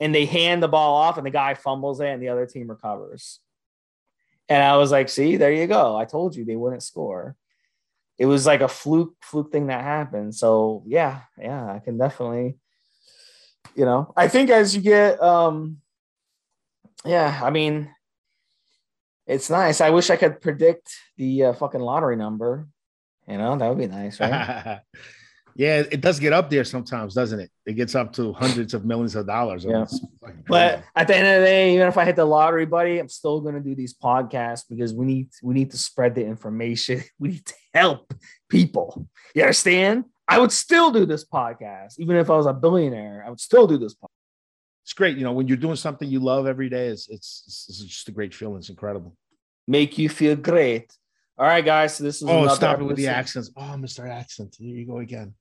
And they hand the ball off, and the guy fumbles it, and the other team recovers. And I was like, see, there you go. I told you they wouldn't score. It was like a fluke, fluke thing that happened. So yeah, yeah, I can definitely, you know, I think as you get um yeah, I mean, it's nice. I wish I could predict the uh, fucking lottery number. You know, that would be nice, right? <laughs> yeah, it does get up there sometimes, doesn't it? It gets up to hundreds of millions of dollars. Yeah. But at the end of the day, even if I hit the lottery, buddy, I'm still gonna do these podcasts because we need we need to spread the information. <laughs> We need to help people. You understand? I would still do this podcast, even if I was a billionaire. I would still do this podcast. It's great. You know, when you're doing something you love every day, it's it's, it's just a great feeling. It's incredible. Make you feel great. All right, guys. So this is Oh, another stop it with the accents. Oh, Mr. Accent. Here you go again.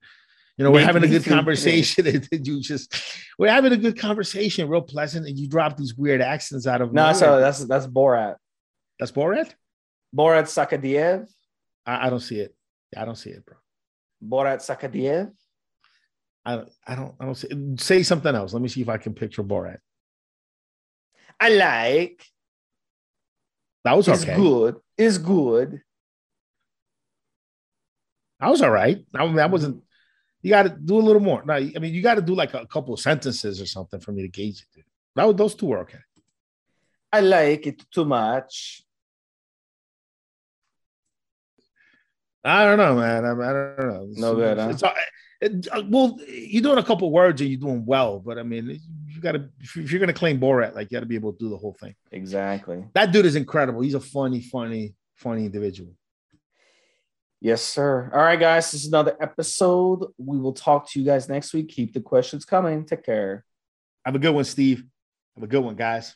You know, we're having a good conversation. <laughs> And you just we're having a good conversation, real pleasant, and you drop these weird accents out of No, nowhere. so that's that's Borat. that's Borat. Borat Sagdiyev. I, I don't see it. I don't see it, bro. Borat Sagdiyev. I don't. I don't. I don't see. Say something else. Let me see if I can picture Borat. I like. That was It's okay. good. It's good. I was all right. I, mean, I wasn't. You got to do a little more. No, I mean, you got to do like a couple of sentences or something for me to gauge it. Dude. That was, those two were okay. I like it too much. I don't know, man. I, I don't know. It's, No good, huh? It's, it- uh, well, you're doing a couple words and you're doing well, but I mean, you got to if you're going to claim Borat, like you got to be able to do the whole thing. Exactly. That dude is incredible. He's a funny, funny, funny individual. Yes, sir. All right, guys. This is another episode. We will talk to you guys next week. Keep the questions coming. Take care. Have a good one, Steve. Have a good one, guys.